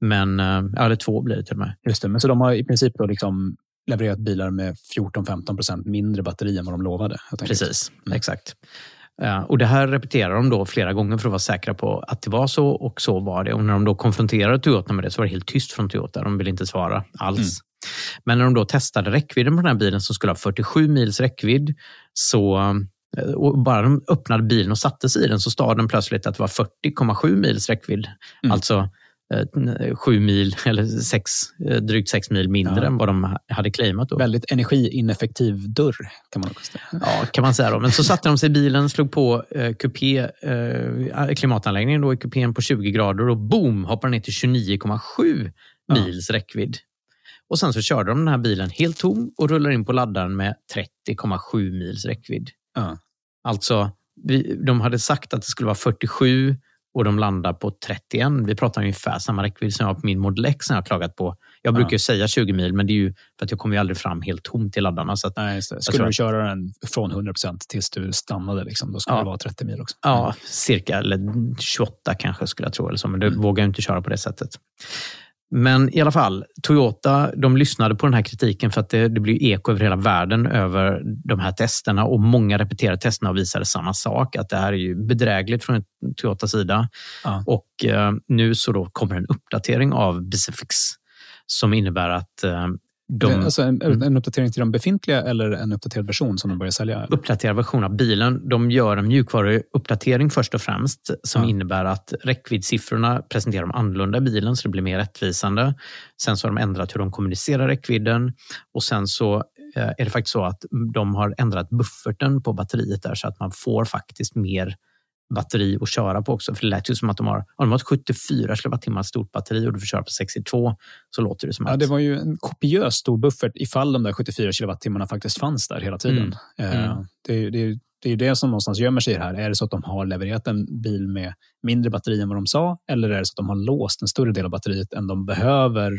Men, eh, ja, eller två blir det till och med. Just det, men så de har i princip då liksom levererat bilar med 14-15 procent mindre batteri än vad de lovade. Precis, mm. exakt. Och Det här repeterar de då flera gånger för att vara säkra på att det var så och så var det. Och när de då konfronterade Toyota med det så var det helt tyst från Toyota. De ville inte svara alls. Men när de då testade räckvidden på den här bilen som skulle ha 47 mils räckvidd så eh, bara de öppnade bilen och satte sig i den så stod den plötsligt att det var 40,7 mils räckvidd. Mm. Alltså eh, sju mil eller sex, eh, drygt sex mil mindre ja. än vad de hade claimat. Då. Väldigt energiineffektiv dörr kan man säga. Ja, kan man säga. Då. Men så satte de sig i bilen, slog på eh, kupé, eh, klimatanläggningen då, i kupén på 20 grader och boom hoppar ner till 29,7 mils ja. räckvidd. Och sen så körde de den här bilen helt tom och rullar in på laddaren med 30,7 mils räckvidd. Ja. Alltså, vi, de hade sagt att det skulle vara 47 och de landar på 31. Vi pratar ungefär samma räckvidd som jag har på min Model X som jag har klagat på. Jag brukar ja. säga 20 mil, men det är ju för att jag kommer ju aldrig fram helt tom till laddarna. Så att, Nej, Skulle du köra den från 100% tills du stannade, liksom, då skulle ja. det vara 30 mil också? Ja, mm. cirka. Eller 28 kanske skulle jag tro. Eller så, men det mm. vågar jag inte köra på det sättet. Men i alla fall, Toyota de lyssnade på den här kritiken för att det, det blir eko över hela världen över de här testerna och många repeterade testerna och visade samma sak, att det här är ju bedrägligt från Toyotas sida. Ja. Och eh, nu så då kommer en uppdatering av Bicefix som innebär att eh, de, alltså en, mm. en, uppdatering till de befintliga eller en uppdaterad version som de börjar sälja? Uppdaterad version av bilen. De gör en mjukvaruuppdatering först och främst som ja. innebär att räckviddssiffrorna presenterar de annorlunda i bilen så det blir mer rättvisande. Sen så har de ändrat hur de kommunicerar räckvidden och sen så eh, är det faktiskt så att de har ändrat bufferten på batteriet där så att man får faktiskt mer batteri att köra på också. För det lät ju som att de har, om de har ett 74 kilowattimmar stort batteri och du får köra på 62 så låter det som att... Ja, det var ju en kopiös stor buffert ifall de där 74 kilowattimmarna faktiskt fanns där hela tiden. Mm. Eh, mm. Det, det, det är det som någonstans gömmer sig i det här. Är det så att de har levererat en bil med mindre batteri än vad de sa? Eller är det så att de har låst en större del av batteriet än de behöver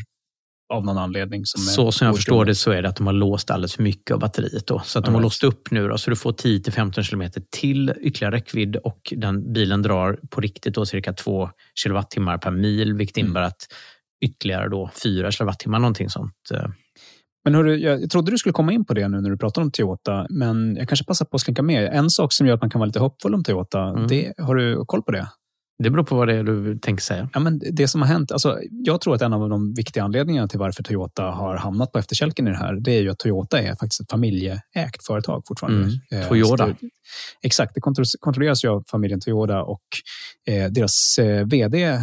av någon anledning. Som så som jag förstår det så är det att de har låst alldeles för mycket av batteriet. Då. Så att de har låst upp nu då, så du får 10-15 km till ytterligare räckvidd och den bilen drar på riktigt då cirka 2 kWh per mil, vilket mm. innebär att ytterligare då 4 kWh någonting sånt. Eh. Men hörru, jag trodde du skulle komma in på det nu när du pratar om Toyota, men jag kanske passar på att slinka med. En sak som gör att man kan vara lite hoppfull om Toyota, mm. det, har du koll på det? Det beror på vad det är du tänker säga. Ja, men det som har hänt, alltså, jag tror att en av de viktiga anledningarna till varför Toyota har hamnat på efterkälken i det här, det är ju att Toyota är faktiskt ett familjeägt företag fortfarande. Mm. Eh, Toyota. Det, exakt, det kontrolleras ju av familjen Toyota och deras eh, vd, eh,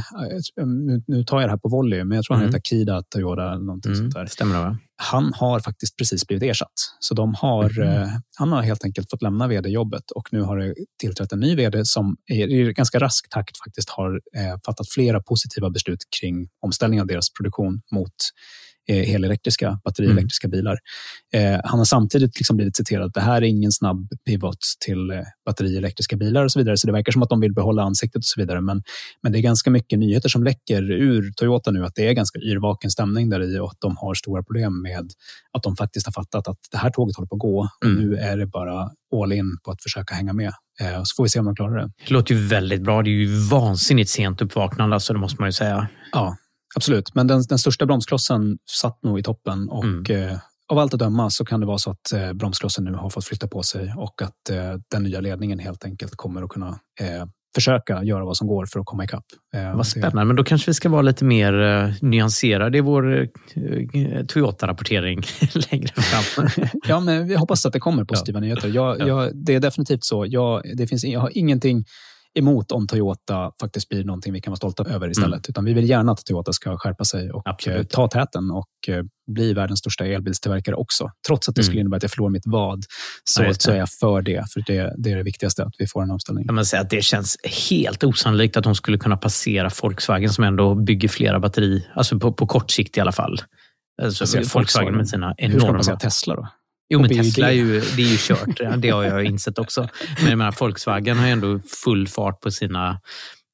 nu, tar jag det här på volley, men jag tror han mm. heter Akida Toyota eller någonting mm. sånt där. Stämmer det, han har faktiskt precis blivit ersatt. Så de har, mm. eh, han har helt enkelt fått lämna vd-jobbet och nu har det tillträtt en ny vd som i ganska rask takt faktiskt har eh, fattat flera positiva beslut kring omställning av deras produktion mot eh, helelektriska, batterielektriska mm. bilar. Eh, han har samtidigt liksom blivit citerad att det här är ingen snabb pivot till eh, batterielektriska bilar och så vidare. Så det verkar som att de vill behålla ansiktet och så vidare. Men, men det är ganska mycket nyheter som läcker ur Toyota nu att det är ganska yrvaken stämning där i och att de har stora problem med att de faktiskt har fattat att det här tåget håller på att gå och mm. nu är det bara all in på att försöka hänga med. Eh, så får vi se om de klarar det. Det låter ju väldigt bra. Det är ju vansinnigt sent uppvaknande, alltså, det måste man ju säga. Ja, Absolut, men den, den största bromsklossen satt nog i toppen och mm. eh, av allt att döma så kan det vara så att eh, bromsklossen nu har fått flytta på sig och att eh, den nya ledningen helt enkelt kommer att kunna eh, försöka göra vad som går för att komma ikapp. Eh, vad spännande, men då kanske vi ska vara lite mer eh, nyanserade i vår eh, Toyota-rapportering längre fram. ja, men vi hoppas att det kommer positiva ja. nyheter. Jag, jag, det är definitivt så. Jag, det finns, jag har ingenting emot om Toyota faktiskt blir någonting vi kan vara stolta över istället. Mm. Utan vi vill gärna att Toyota ska skärpa sig och Absolut. Eh, ta täten och eh, bli världens största elbilstillverkare också. Trots att det mm. skulle innebära att jag förlorar mitt vad, så, ja, så är jag för det. För det, det är det viktigaste, att vi får en omställning. Jag säga att det känns helt osannolikt att de skulle kunna passera Volkswagen som ändå bygger flera batteri, alltså på, på kort sikt i alla fall. Alltså, Volkswagen med sina enorma... Hur ska de passera Tesla då? Jo, men Tesla är ju, det är ju kört. Det har jag insett också. Men jag menar, Volkswagen har ju ändå full fart på sina,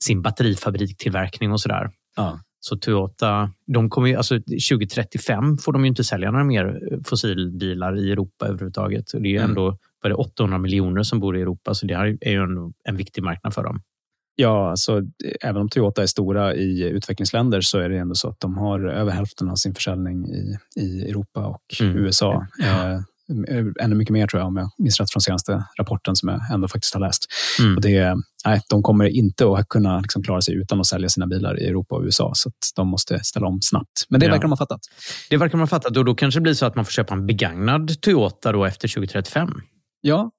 sin batterifabriktillverkning och sådär. Ja. Så Toyota, de kommer ju, alltså 2035 får de ju inte sälja några mer fossilbilar i Europa överhuvudtaget. Det är ju mm. ändå var det 800 miljoner som bor i Europa, så det här är ju en, en viktig marknad för dem. Ja, alltså, även om Toyota är stora i utvecklingsländer så är det ändå så att de har över hälften av sin försäljning i, i Europa och mm. USA. Ja. Eh, ännu mycket mer tror jag, om jag minns rätt från senaste rapporten som jag ändå faktiskt har läst. Mm. Och det, nej, de kommer inte att kunna liksom klara sig utan att sälja sina bilar i Europa och USA, så de måste ställa om snabbt. Men det ja. verkar de ha fattat. Det verkar de ha fattat och då kanske det blir så att man får köpa en begagnad Toyota då efter 2035. Ja,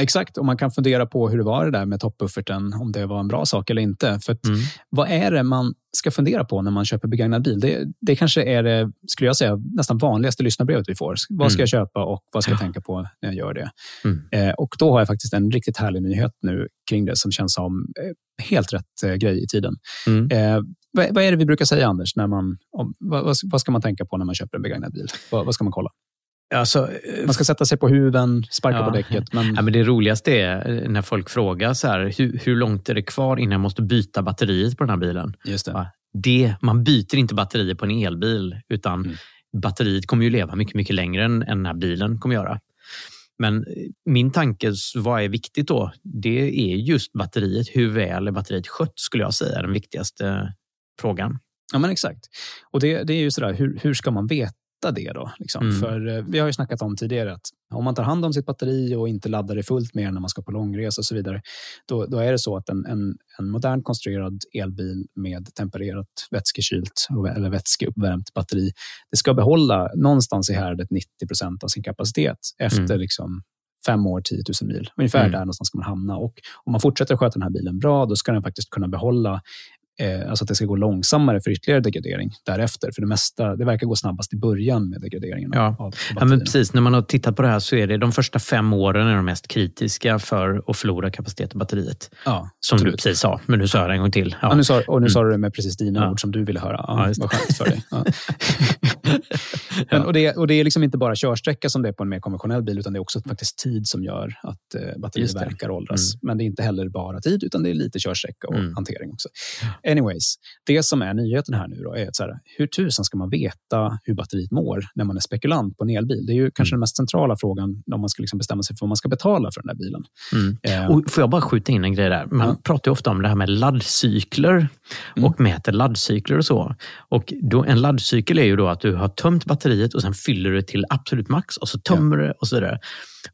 Exakt, och man kan fundera på hur det var det där med toppbufferten, om det var en bra sak eller inte. För att, mm. Vad är det man ska fundera på när man köper begagnad bil? Det, det kanske är det, skulle jag säga, nästan vanligaste lyssnarbrevet vi får. Vad ska mm. jag köpa och vad ska jag tänka på när jag gör det? Mm. Eh, och då har jag faktiskt en riktigt härlig nyhet nu kring det som känns som eh, helt rätt eh, grej i tiden. Mm. Eh, vad, vad, är det vi brukar säga, Anders? När man, om, vad, vad, ska man tänka på när man köper en begagnad bil? Vad, vad ska man kolla? Alltså, man ska sätta sig på huven, sparka ja, på däcket. Men... Ja, men det roligaste är när folk frågar så här, hur, hur, långt är det kvar innan jag måste byta batteriet på den här bilen? Just det. det man byter inte batteriet på en elbil, utan mm. batteriet kommer ju leva mycket, mycket längre än, än den här bilen kommer göra. Men min tanke, vad är viktigt då? Det är just batteriet. Hur väl är batteriet skött skulle jag säga är den viktigaste frågan. Ja, men exakt. Och det, det är ju sådär, hur, hur ska man veta det då? Liksom? Mm. För eh, vi har ju snackat om tidigare att om man tar hand om sitt batteri och inte laddar det fullt mer när man ska på långresa och så vidare, då, då är det så att en, en, en modernt konstruerad elbil med tempererat vätskekylt eller vätskeuppvärmt batteri, det ska behålla någonstans i härdet 90 procent av sin kapacitet efter mm. liksom fem år, 10 000 mil. Ungefär mm. där någonstans ska man hamna. Och om man fortsätter sköta den här bilen bra, då ska den faktiskt kunna behålla eh, alltså att det ska gå långsammare för ytterligare degradering därefter. För det mesta, det verkar gå snabbast i början med degraderingen. Ja. Av, av ja, men precis. När man har tittat på det här så är det de första fem åren är de mest kritiska för att förlora kapacitet i batteriet. Ja, som absolut. du precis sa, men nu sa jag det en gång till. Ja. ja nu sa, och nu mm. sa du det med precis dina ord som du ville höra. Ja, ja vad skönt för dig. men, och, det, och det är liksom inte bara körsträcka som det är på en mer konventionell bil, utan det är också faktiskt tid som gör att eh, batteriet verkar åldras. Mm. Men det är inte heller bara tid, utan det är lite körsträcka och mm. hantering också. Anyways, det som är nyheten här nu då är att så här, hur tusan ska man veta hur batteriet mår när man är spekulant på en elbil? Det är ju kanske mm. den mest centrala frågan om man ska liksom bestämma sig för vad man ska betala för den där bilen. Mm. Eh. Och får jag bara skjuta in en grej där? Man ja. pratar ju ofta om det här med laddcykler mm. och mäter laddcykler och så. Och då, en laddcykel är ju då att du har tömt batteriet och sen fyller du till absolut max och så tömmer ja. du och så vidare.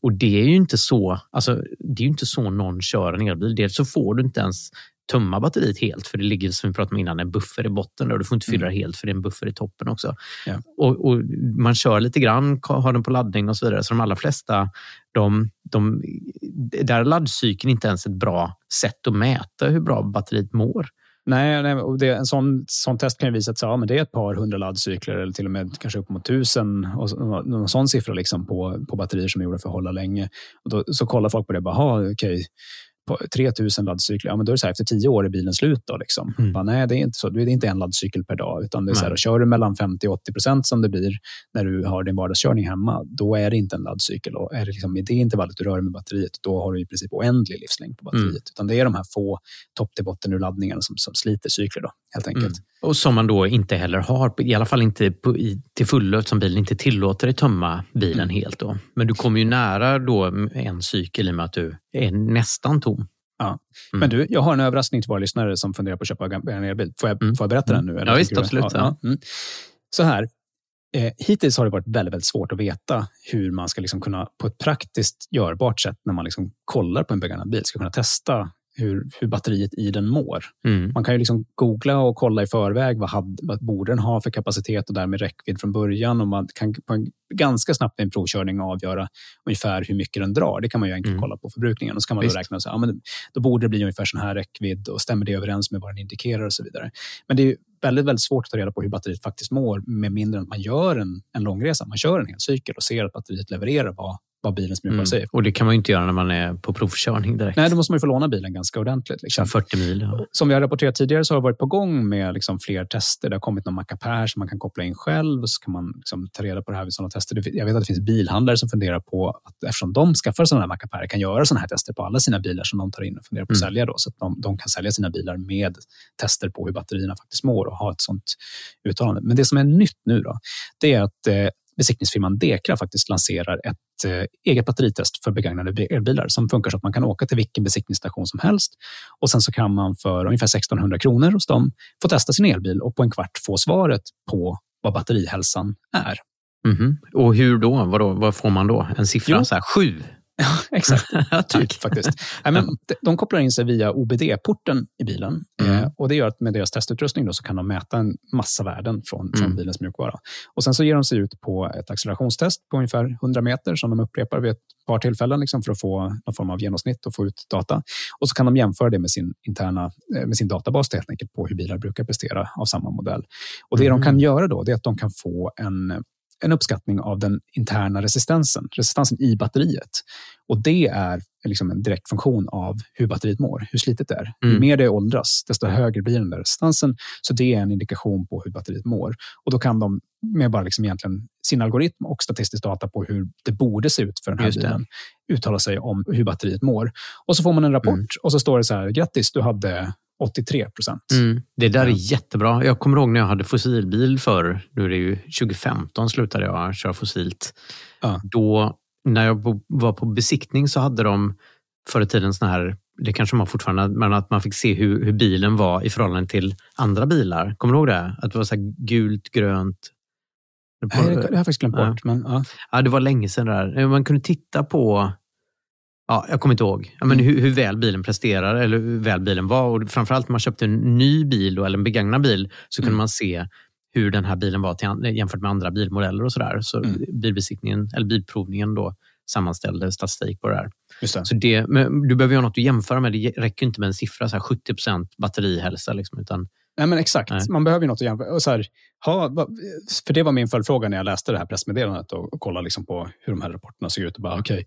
Och det är ju inte så, alltså, det är inte så någon kör en elbil. Dels så får du inte ens tömma batteriet helt för det ligger som vi pratade om innan en buffer i botten och du får inte fylla mm. helt för det är en buffer i toppen också. Ja. Och, och, Man kör lite grann, har den på laddning och så vidare. Så de allra flesta, de, de, där är laddcykeln inte ens ett bra sätt att mäta hur bra batteriet mår. Nej, nej och det, en sån, sån test kan ju visa att ja, men det är ett par hundra laddcykler eller till och med kanske upp mot tusen. Och, någon sån siffra liksom på, på batterier som är gjorda för att hålla länge. Och då, så kollar folk på det. Bara, okej, på 3000 laddcykler, ja, men då är det så här, efter tio år är bilen slut. Då, liksom. Mm. Bara, nej, det är inte så. Det är inte en laddcykel per dag. Utan det är så här, kör du mellan 50 och 80 procent som det blir när du har din vardagskörning hemma, då är det inte en laddcykel. Och är det liksom i det intervallet du rör med batteriet, då har du i princip oändlig livslängd på batteriet. Mm. Utan det är de här få topp till botten ur laddningarna som, som sliter cykler. Då, helt enkelt. Mm. Och som man då inte heller har, i alla fall inte på, i, till fullo eftersom bilen inte tillåter dig tömma bilen mm. helt. Då. Men du kommer ju nära då en cykel i och med att du är nästan tom. Ja. Mm. Men du, jag har en överraskning till våra lyssnare som funderar på att köpa en elbil. Får jag, mm. får jag berätta den nu? Eller ja, visst, absolut. Ja, ja. Mm. Så här, eh, hittills har det varit väldigt, väldigt svårt att veta hur man ska liksom kunna på ett praktiskt görbart sätt när man liksom kollar på en begagnad bil ska kunna testa hur, hur batteriet i den mår. Mm. Man kan ju liksom googla och kolla i förväg vad, had, vad borde den ha för kapacitet och därmed räckvidd från början. Och man kan på en, ganska snabbt i en provkörning avgöra ungefär hur mycket den drar. Det kan man ju enkelt mm. kolla på förbrukningen. Och så kan man då räkna så ja, men då borde det bli ungefär sån här räckvidd och stämmer det överens med vad den indikerar och så vidare. Men det är väldigt, väldigt svårt att ta reda på hur batteriet faktiskt mår med mindre än att man gör en, en långresa. Man kör en hel cykel och ser att batteriet levererar vad, vad bilens mjukvara mm. säger. Och det kan man inte göra när man är på provkörning direkt. Nej, då måste man ju få låna bilen ganska ordentligt. Liksom. 40 mil. Ja. Som vi har rapporterat tidigare så har det varit på gång med liksom fler tester. Det har kommit någon mackapär som man kan koppla in själv och så kan man liksom ta reda på det här vid sådana tester. Jag vet att det finns bilhandlare som funderar på att eftersom de skaffar sådana här mackapärer kan göra sådana här tester på alla sina bilar som de tar in och funderar på att mm. sälja då, så att de, de, kan sälja sina bilar med tester på hur batterierna faktiskt mår och ha ett sådant uttalande. Men det som är nytt nu då, det är att eh, besiktningsfirman Dekra faktiskt lanserar ett eh, eget batteritest för begagnade elbilar som funkar så att man kan åka till vilken besiktningsstation som helst och sen så kan man för ungefär 1600 kronor hos dem få testa sin elbil och på en kvart få svaret på vad batterihälsan är. Mm -hmm. Och hur då? Vad, då? vad får man då? En siffra? Jo. Så här, sju? Ja, exakt. typ faktiskt. Nej, men de kopplar in sig via OBD-porten i bilen. Mm. Eh, och Det gör att med deras testutrustning då, så kan de mäta en massa värden från, mm. från bilens mjukvara. Och Sen så ger de sig ut på ett accelerationstest på ungefär 100 meter som de upprepar vid ett par tillfällen liksom, för att få någon form av genomsnitt och få ut data. Och så kan de jämföra det med sin interna eh, med sin databas helt enkelt på hur bilar brukar prestera av samma modell. Och Det mm. de kan göra då är att de kan få en en uppskattning av den interna resistensen, resistensen i batteriet. Och det är liksom en direkt funktion av hur batteriet mår, hur slitet det är. Mm. Ju mer det åldras, desto högre blir den där resistensen. Så det är en indikation på hur batteriet mår. Och då kan de med bara liksom egentligen sin algoritm och statistisk data på hur det borde se ut för den här bilen uttala sig om hur batteriet mår. Och så får man en rapport mm. och så står det så här, grattis, du hade 83 procent. Mm, det där är jättebra. Jag kommer ihåg när jag hade fossilbil för nu är det ju 2015 slutade jag köra fossilt. Ja. Då, när jag var på besiktning så hade de förr i tiden sån här, det kanske man fortfarande, men att man fick se hur, hur bilen var i förhållande till andra bilar. Kommer du ihåg det? Att det var så gult, grönt, Nej, det har jag faktiskt glömt bort. Men, ja. ja. det var länge sedan. Där. Man kunde titta på Ja, jag kommer inte ihåg ja, men mm. hur, hur, väl bilen presterar eller hur väl bilen var. Och framförallt när man köpte en ny bil då, eller en begagnad bil så kunde mm. man se hur den här bilen var till, jämfört med andra bilmodeller och sådär. Så mm. bilbesiktningen, eller bilprovningen då sammanställde statistik på det här. Det. Så det, du behöver ju ha något att jämföra med. Det räcker inte med en siffra, så här 70% batterihälsa. Liksom, utan Nej, men exakt. Nej. Man behöver ju något att jämföra. Och så här, ha, för det var min följdfråga när jag läste det här pressmeddelandet och, och kollade liksom på hur de här rapporterna såg ut. Och bara, okay,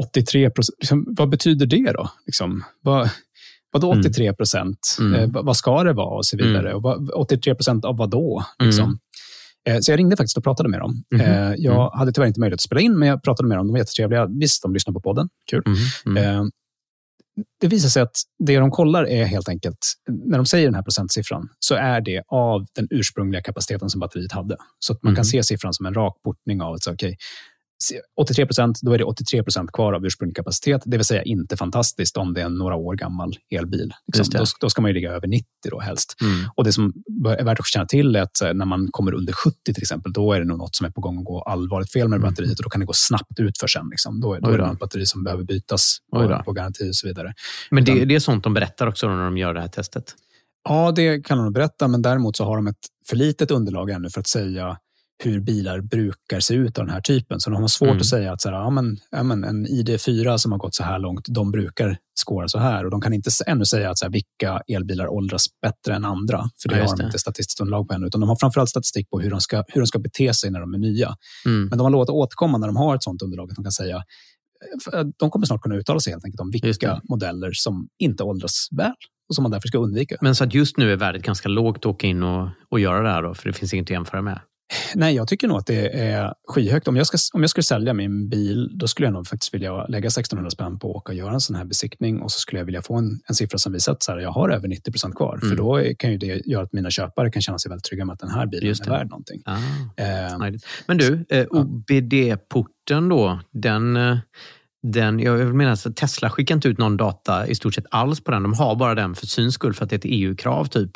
83 procent, liksom, vad betyder det då? Liksom, vad, vadå 83 mm. procent? Mm. Eh, vad ska det vara? Och så vidare. Mm. Och vad, 83 procent av vad då? Liksom. Mm. Eh, så jag ringde faktiskt och pratade med dem. Mm -hmm. Jag mm. hade tyvärr inte möjlighet att spela in, men jag pratade med dem. De var jättetrevliga. Visst, de lyssnar på podden. Kul. Det visar sig att det de kollar är helt enkelt, när de säger den här procentsiffran, så är det av den ursprungliga kapaciteten som batteriet hade. Så att man mm. kan se siffran som en rak portning av att okay, 83 procent, då är det 83 procent kvar av ursprunglig kapacitet. Det vill säga inte fantastiskt om det är en några år gammal elbil. Liksom. Då, då, ska man ju ligga över 90 då helst. Mm. Och Det som är värt att känna till är att när man kommer under 70 till exempel, då är det nog något som är på gång att gå allvarligt fel med mm. batteriet och då kan det gå snabbt ut för sen. Liksom. Då, då är det ett batteri som behöver bytas på, på garanti och så vidare. Men det, det är sånt de berättar också när de gör det här testet? Ja, det kan de berätta, men däremot så har de ett för litet underlag ännu för att säga hur bilar brukar se ut av den här typen. Så de har svårt mm. att säga att så här, ja, men, ja, men en ID4 som har gått så här långt, de brukar skåra så här. Och de kan inte ännu säga att så här, vilka elbilar åldras bättre än andra. För det ja, har de inte statistiskt underlag på ännu. Utan de har framförallt statistik på hur de ska, hur de ska bete sig när de är nya. Mm. Men de har lovat att återkomma när de har ett sånt underlag. Att de kan säga de kommer snart kunna uttala sig helt enkelt om vilka modeller som inte åldras väl och som man därför ska undvika. Men så att just nu är värdet ganska lågt att åka in och, och göra det här då, för det finns inget att jämföra med? Nej, jag tycker nog att det är skyhögt. Om jag, ska, om jag skulle sälja min bil, då skulle jag nog faktiskt vilja lägga 1600 spänn på att åka och göra en sån här besiktning och så skulle jag vilja få en, en siffra som visar att så här, jag har över 90 procent kvar. Mm. För då kan ju det göra att mina köpare kan känna sig väldigt trygga med att den här bilen är värd någonting. Ah, eh, Men du, eh, OBD-porten då, den eh, den, jag menar att Tesla skickar inte ut någon data i stort sett alls på den. De har bara den för syns skull för att det är ett EU-krav. typ.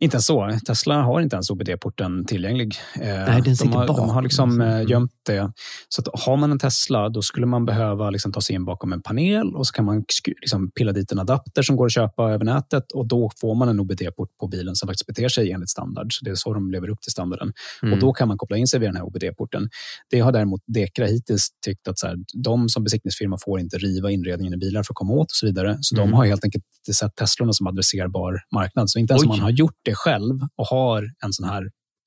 Inte ens så. Tesla har inte ens OBD-porten tillgänglig. Eh, Nej, den de, har, de har liksom eh, gömt det. Så att har man en Tesla, då skulle man behöva liksom ta sig in bakom en panel och så kan man liksom pilla dit en adapter som går att köpa över nätet och då får man en OBD-port på bilen som faktiskt beter sig enligt standard. Så det är så de lever upp till standarden. Mm. Och då kan man koppla in sig via den här OBD-porten. Det har däremot Dekra hittills tyckt att så här, de som besiktningsfirma får inte riva inredningen i bilar för att komma åt och så vidare. Så mm. de har helt enkelt sett Teslorna som adresserbar marknad. Så inte ens om man har gjort det själv och har en sån här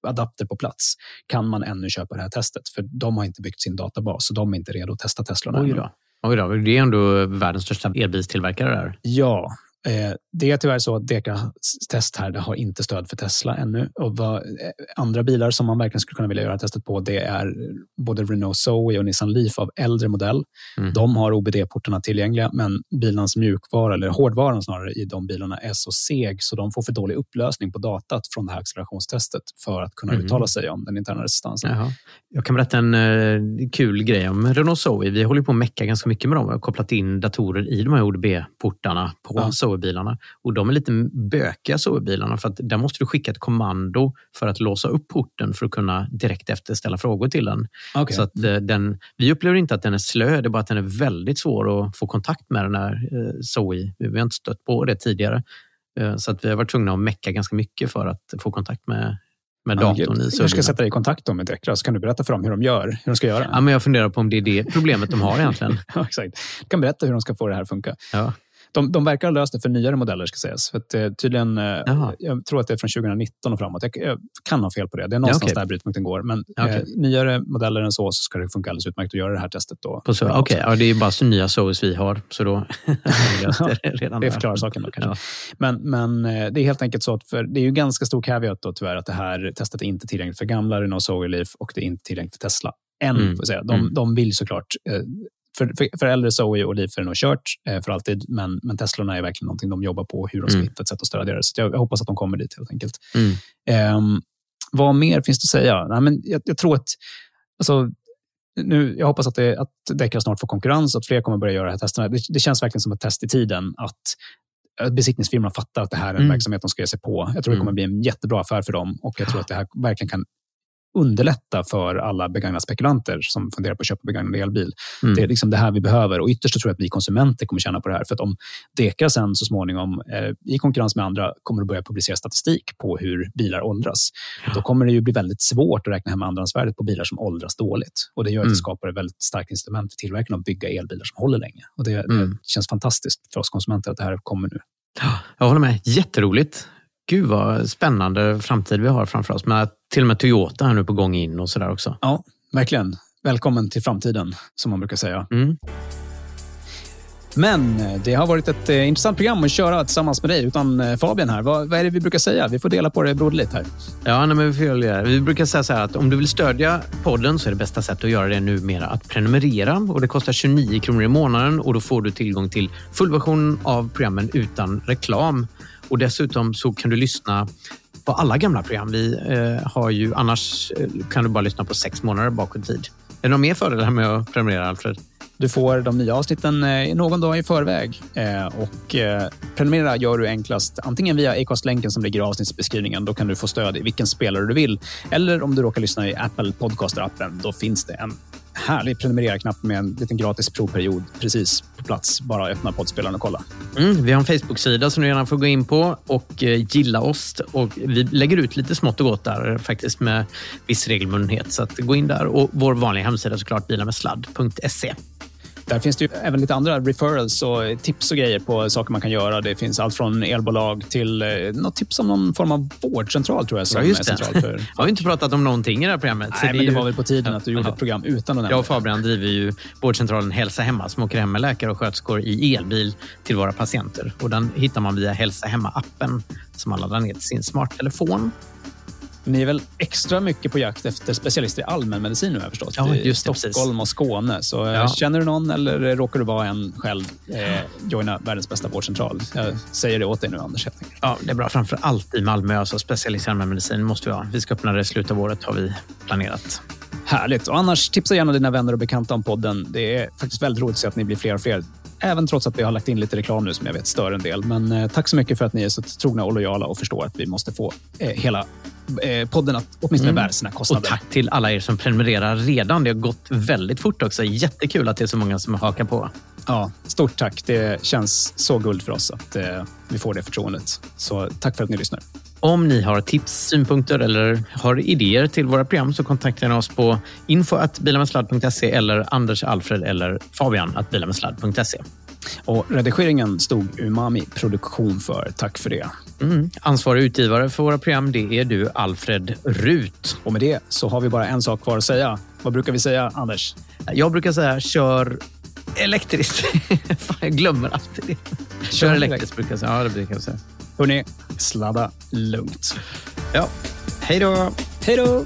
adapter på plats kan man ännu köpa det här testet. För de har inte byggt sin databas, så de är inte redo att testa Teslorna. Oj då. Oj då. Det är ändå världens största elbilstillverkare. Där. Ja, det är tyvärr så att Dekas test här det har inte stöd för Tesla ännu. Och vad, eh, andra bilar som man verkligen skulle kunna vilja göra testet på det är både Renault Zoe och Nissan Leaf av äldre modell. Mm. De har OBD-portarna tillgängliga men bilarnas mjukvara, eller hårdvaran snarare, i de bilarna är så seg så de får för dålig upplösning på datat från det här accelerationstestet för att kunna mm. uttala sig om den interna resistansen. Jaha. Jag kan berätta en uh, kul grej om Renault Zoe. Vi håller på att mecka ganska mycket med dem. Har kopplat in datorer i de här ODB-portarna på ja. Zoe Zoe-bilarna. Och de är lite bökiga Zoe-bilarna för att där måste du skicka ett kommando för att låsa upp porten för att kunna direkt efter ställa frågor till den. Okay. Så att, eh, den, vi upplever inte att den är slö, det är bara att den är väldigt svår att få kontakt med den här eh, Zoe. Vi har inte stött på det tidigare. Eh, så att vi har varit tvungna att mecka ganska mycket för att få kontakt med med datorn ja, i Jag ska sätta dig i kontakt med Dekra så kan du berätta för dem hur de gör, hur de ska göra. Ja, men jag funderar på om det är det problemet de har egentligen. ja, exakt. Du kan berätta hur de ska få det här att funka. Ja. De, de verkar ha löst det för nyare modeller, ska sägas. För att, eh, tydligen, eh, jag tror att det är från 2019 och framåt. Jag, jag kan ha fel på det. Det är någonstans ja, okay. där brytpunkten går. Men okay. eh, nyare modeller än så, så ska det funka alldeles utmärkt att göra det här testet. Då, Okej, okay. ja, det är bara så nya SOS vi har. Så då det redan det förklarar saken. Då, kanske. Ja. Men, men eh, det är helt enkelt så att för, det är ju ganska stor caveat då, tyvärr att det här testet är inte tillgängligt för gamla Renault Zoe Leaf och det är inte tillgängligt för Tesla än. Mm. Får säga. De, mm. de vill såklart eh, för, för, för äldre Zoe och Leaf är det nog kört eh, för alltid, men, men Teslorna är verkligen någonting de jobbar på, hur de ska mm. hitta ett sätt att stödja det. Så jag, jag, hoppas att de kommer dit helt enkelt. Mm. Um, vad mer finns det att säga? Nej, men jag, jag tror att alltså, nu, jag hoppas att, det, att Däckra snart får konkurrens och att fler kommer börja göra de här testerna. Det, det, känns verkligen som ett test i tiden att besiktningsfirmorna fattar att det här är en mm. verksamhet de ska ge sig på. Jag tror mm. det kommer bli en jättebra affär för dem och jag tror att det här verkligen kan underlätta för alla begagnade spekulanter som funderar på att köpa begagnad elbil. Mm. Det är liksom det här vi behöver och ytterst tror jag att vi konsumenter kommer tjäna på det här. För att om Deka sen så småningom eh, i konkurrens med andra kommer att börja publicera statistik på hur bilar åldras, ja. då kommer det ju bli väldigt svårt att räkna hem andrahandsvärdet på bilar som åldras dåligt. Och Det gör att mm. det skapar ett väldigt starkt incitament för tillverkarna att bygga elbilar som håller länge. Och det, mm. det känns fantastiskt för oss konsumenter att det här kommer nu. Jag håller med. Jätteroligt. Gud vad spännande framtid vi har framför oss. Med till och med Toyota är nu på gång in och sådär också. Ja, verkligen. Välkommen till framtiden, som man brukar säga. Mm. Men eh, det har varit ett eh, intressant program att köra tillsammans med dig utan eh, Fabian här. Vad, vad är det vi brukar säga? Vi får dela på det broderligt här. Ja, nej, men vi, får vi brukar säga så här att om du vill stödja podden så är det bästa sättet att göra det numera att prenumerera. Och Det kostar 29 kronor i månaden och då får du tillgång till fullversionen av programmen utan reklam. Och Dessutom så kan du lyssna på alla gamla program. Vi eh, har ju, annars eh, kan du bara lyssna på sex månader bakåt i tid. Är det några mer fördelar med att prenumerera, Alfred? Du får de nya avsnitten eh, någon dag i förväg. Eh, och eh, prenumerera gör du enklast antingen via Acast-länken som ligger i avsnittsbeskrivningen. Då kan du få stöd i vilken spelare du vill. Eller om du råkar lyssna i Apple Podcaster-appen, då finns det en härlig prenumerera-knapp med en liten gratis provperiod precis på plats. Bara öppna poddspelaren och kolla. Mm, vi har en Facebook-sida som du gärna får gå in på och eh, gilla oss. Och vi lägger ut lite smått och gott där faktiskt med viss regelbundenhet. Så att gå in där och vår vanliga hemsida såklart bilamedsladd.se. Där finns det även lite andra referrals och tips och grejer på saker man kan göra. Det finns allt från elbolag till eh, något tips om någon form av vårdcentral tror jag. Som ja, just det. Är för... jag har inte pratat om någonting i det här programmet. Nej, men det var väl på tiden att du gjorde ett program utan att Jag och Fabian driver ju vårdcentralen Hälsa Hemma som åker hem med läkare och sköterskor i elbil till våra patienter. Och den hittar man via Hälsa Hemma-appen som man laddar ner till sin smarttelefon. Ni är väl extra mycket på jakt efter specialister i allmänmedicin nu har jag förstått. Ja, just det, Stockholm och Skåne. Så ja. Känner du någon eller råkar du vara en själv? Eh, joina världens bästa vårdcentral. Jag säger det åt dig nu Anders. Ja, det är bra. Framför allt i Malmö. Alltså specialist i allmänmedicin måste vi ha. Vi ska öppna det i slutet av året har vi planerat. Härligt. Och annars tipsa gärna dina vänner och bekanta om podden. Det är faktiskt väldigt roligt att se att ni blir fler och fler. Även trots att vi har lagt in lite reklam nu som jag vet stör en del. Men eh, tack så mycket för att ni är så trogna och lojala och förstår att vi måste få eh, hela eh, podden att åtminstone mm. bära sina kostnader. Och tack till alla er som prenumererar redan. Det har gått väldigt fort också. Jättekul att det är så många som hakar på. Ja, stort tack. Det känns så guld för oss att eh, vi får det förtroendet. Så tack för att ni lyssnar. Om ni har tips, synpunkter eller har idéer till våra program så kontakta oss på info.bilamedsladd.se eller Anders, Alfred eller Fabian att bilamedsladd.se. Och redigeringen stod Umami Produktion för. Tack för det. Mm. Ansvarig utgivare för våra program det är du, Alfred Rut. Och med det så har vi bara en sak kvar att säga. Vad brukar vi säga, Anders? Jag brukar säga kör elektriskt. jag glömmer alltid det. Kör, kör elektriskt brukar jag säga. Ja, det brukar jag säga. Hörrni, sladda lugnt. Ja, hej då. Hej då.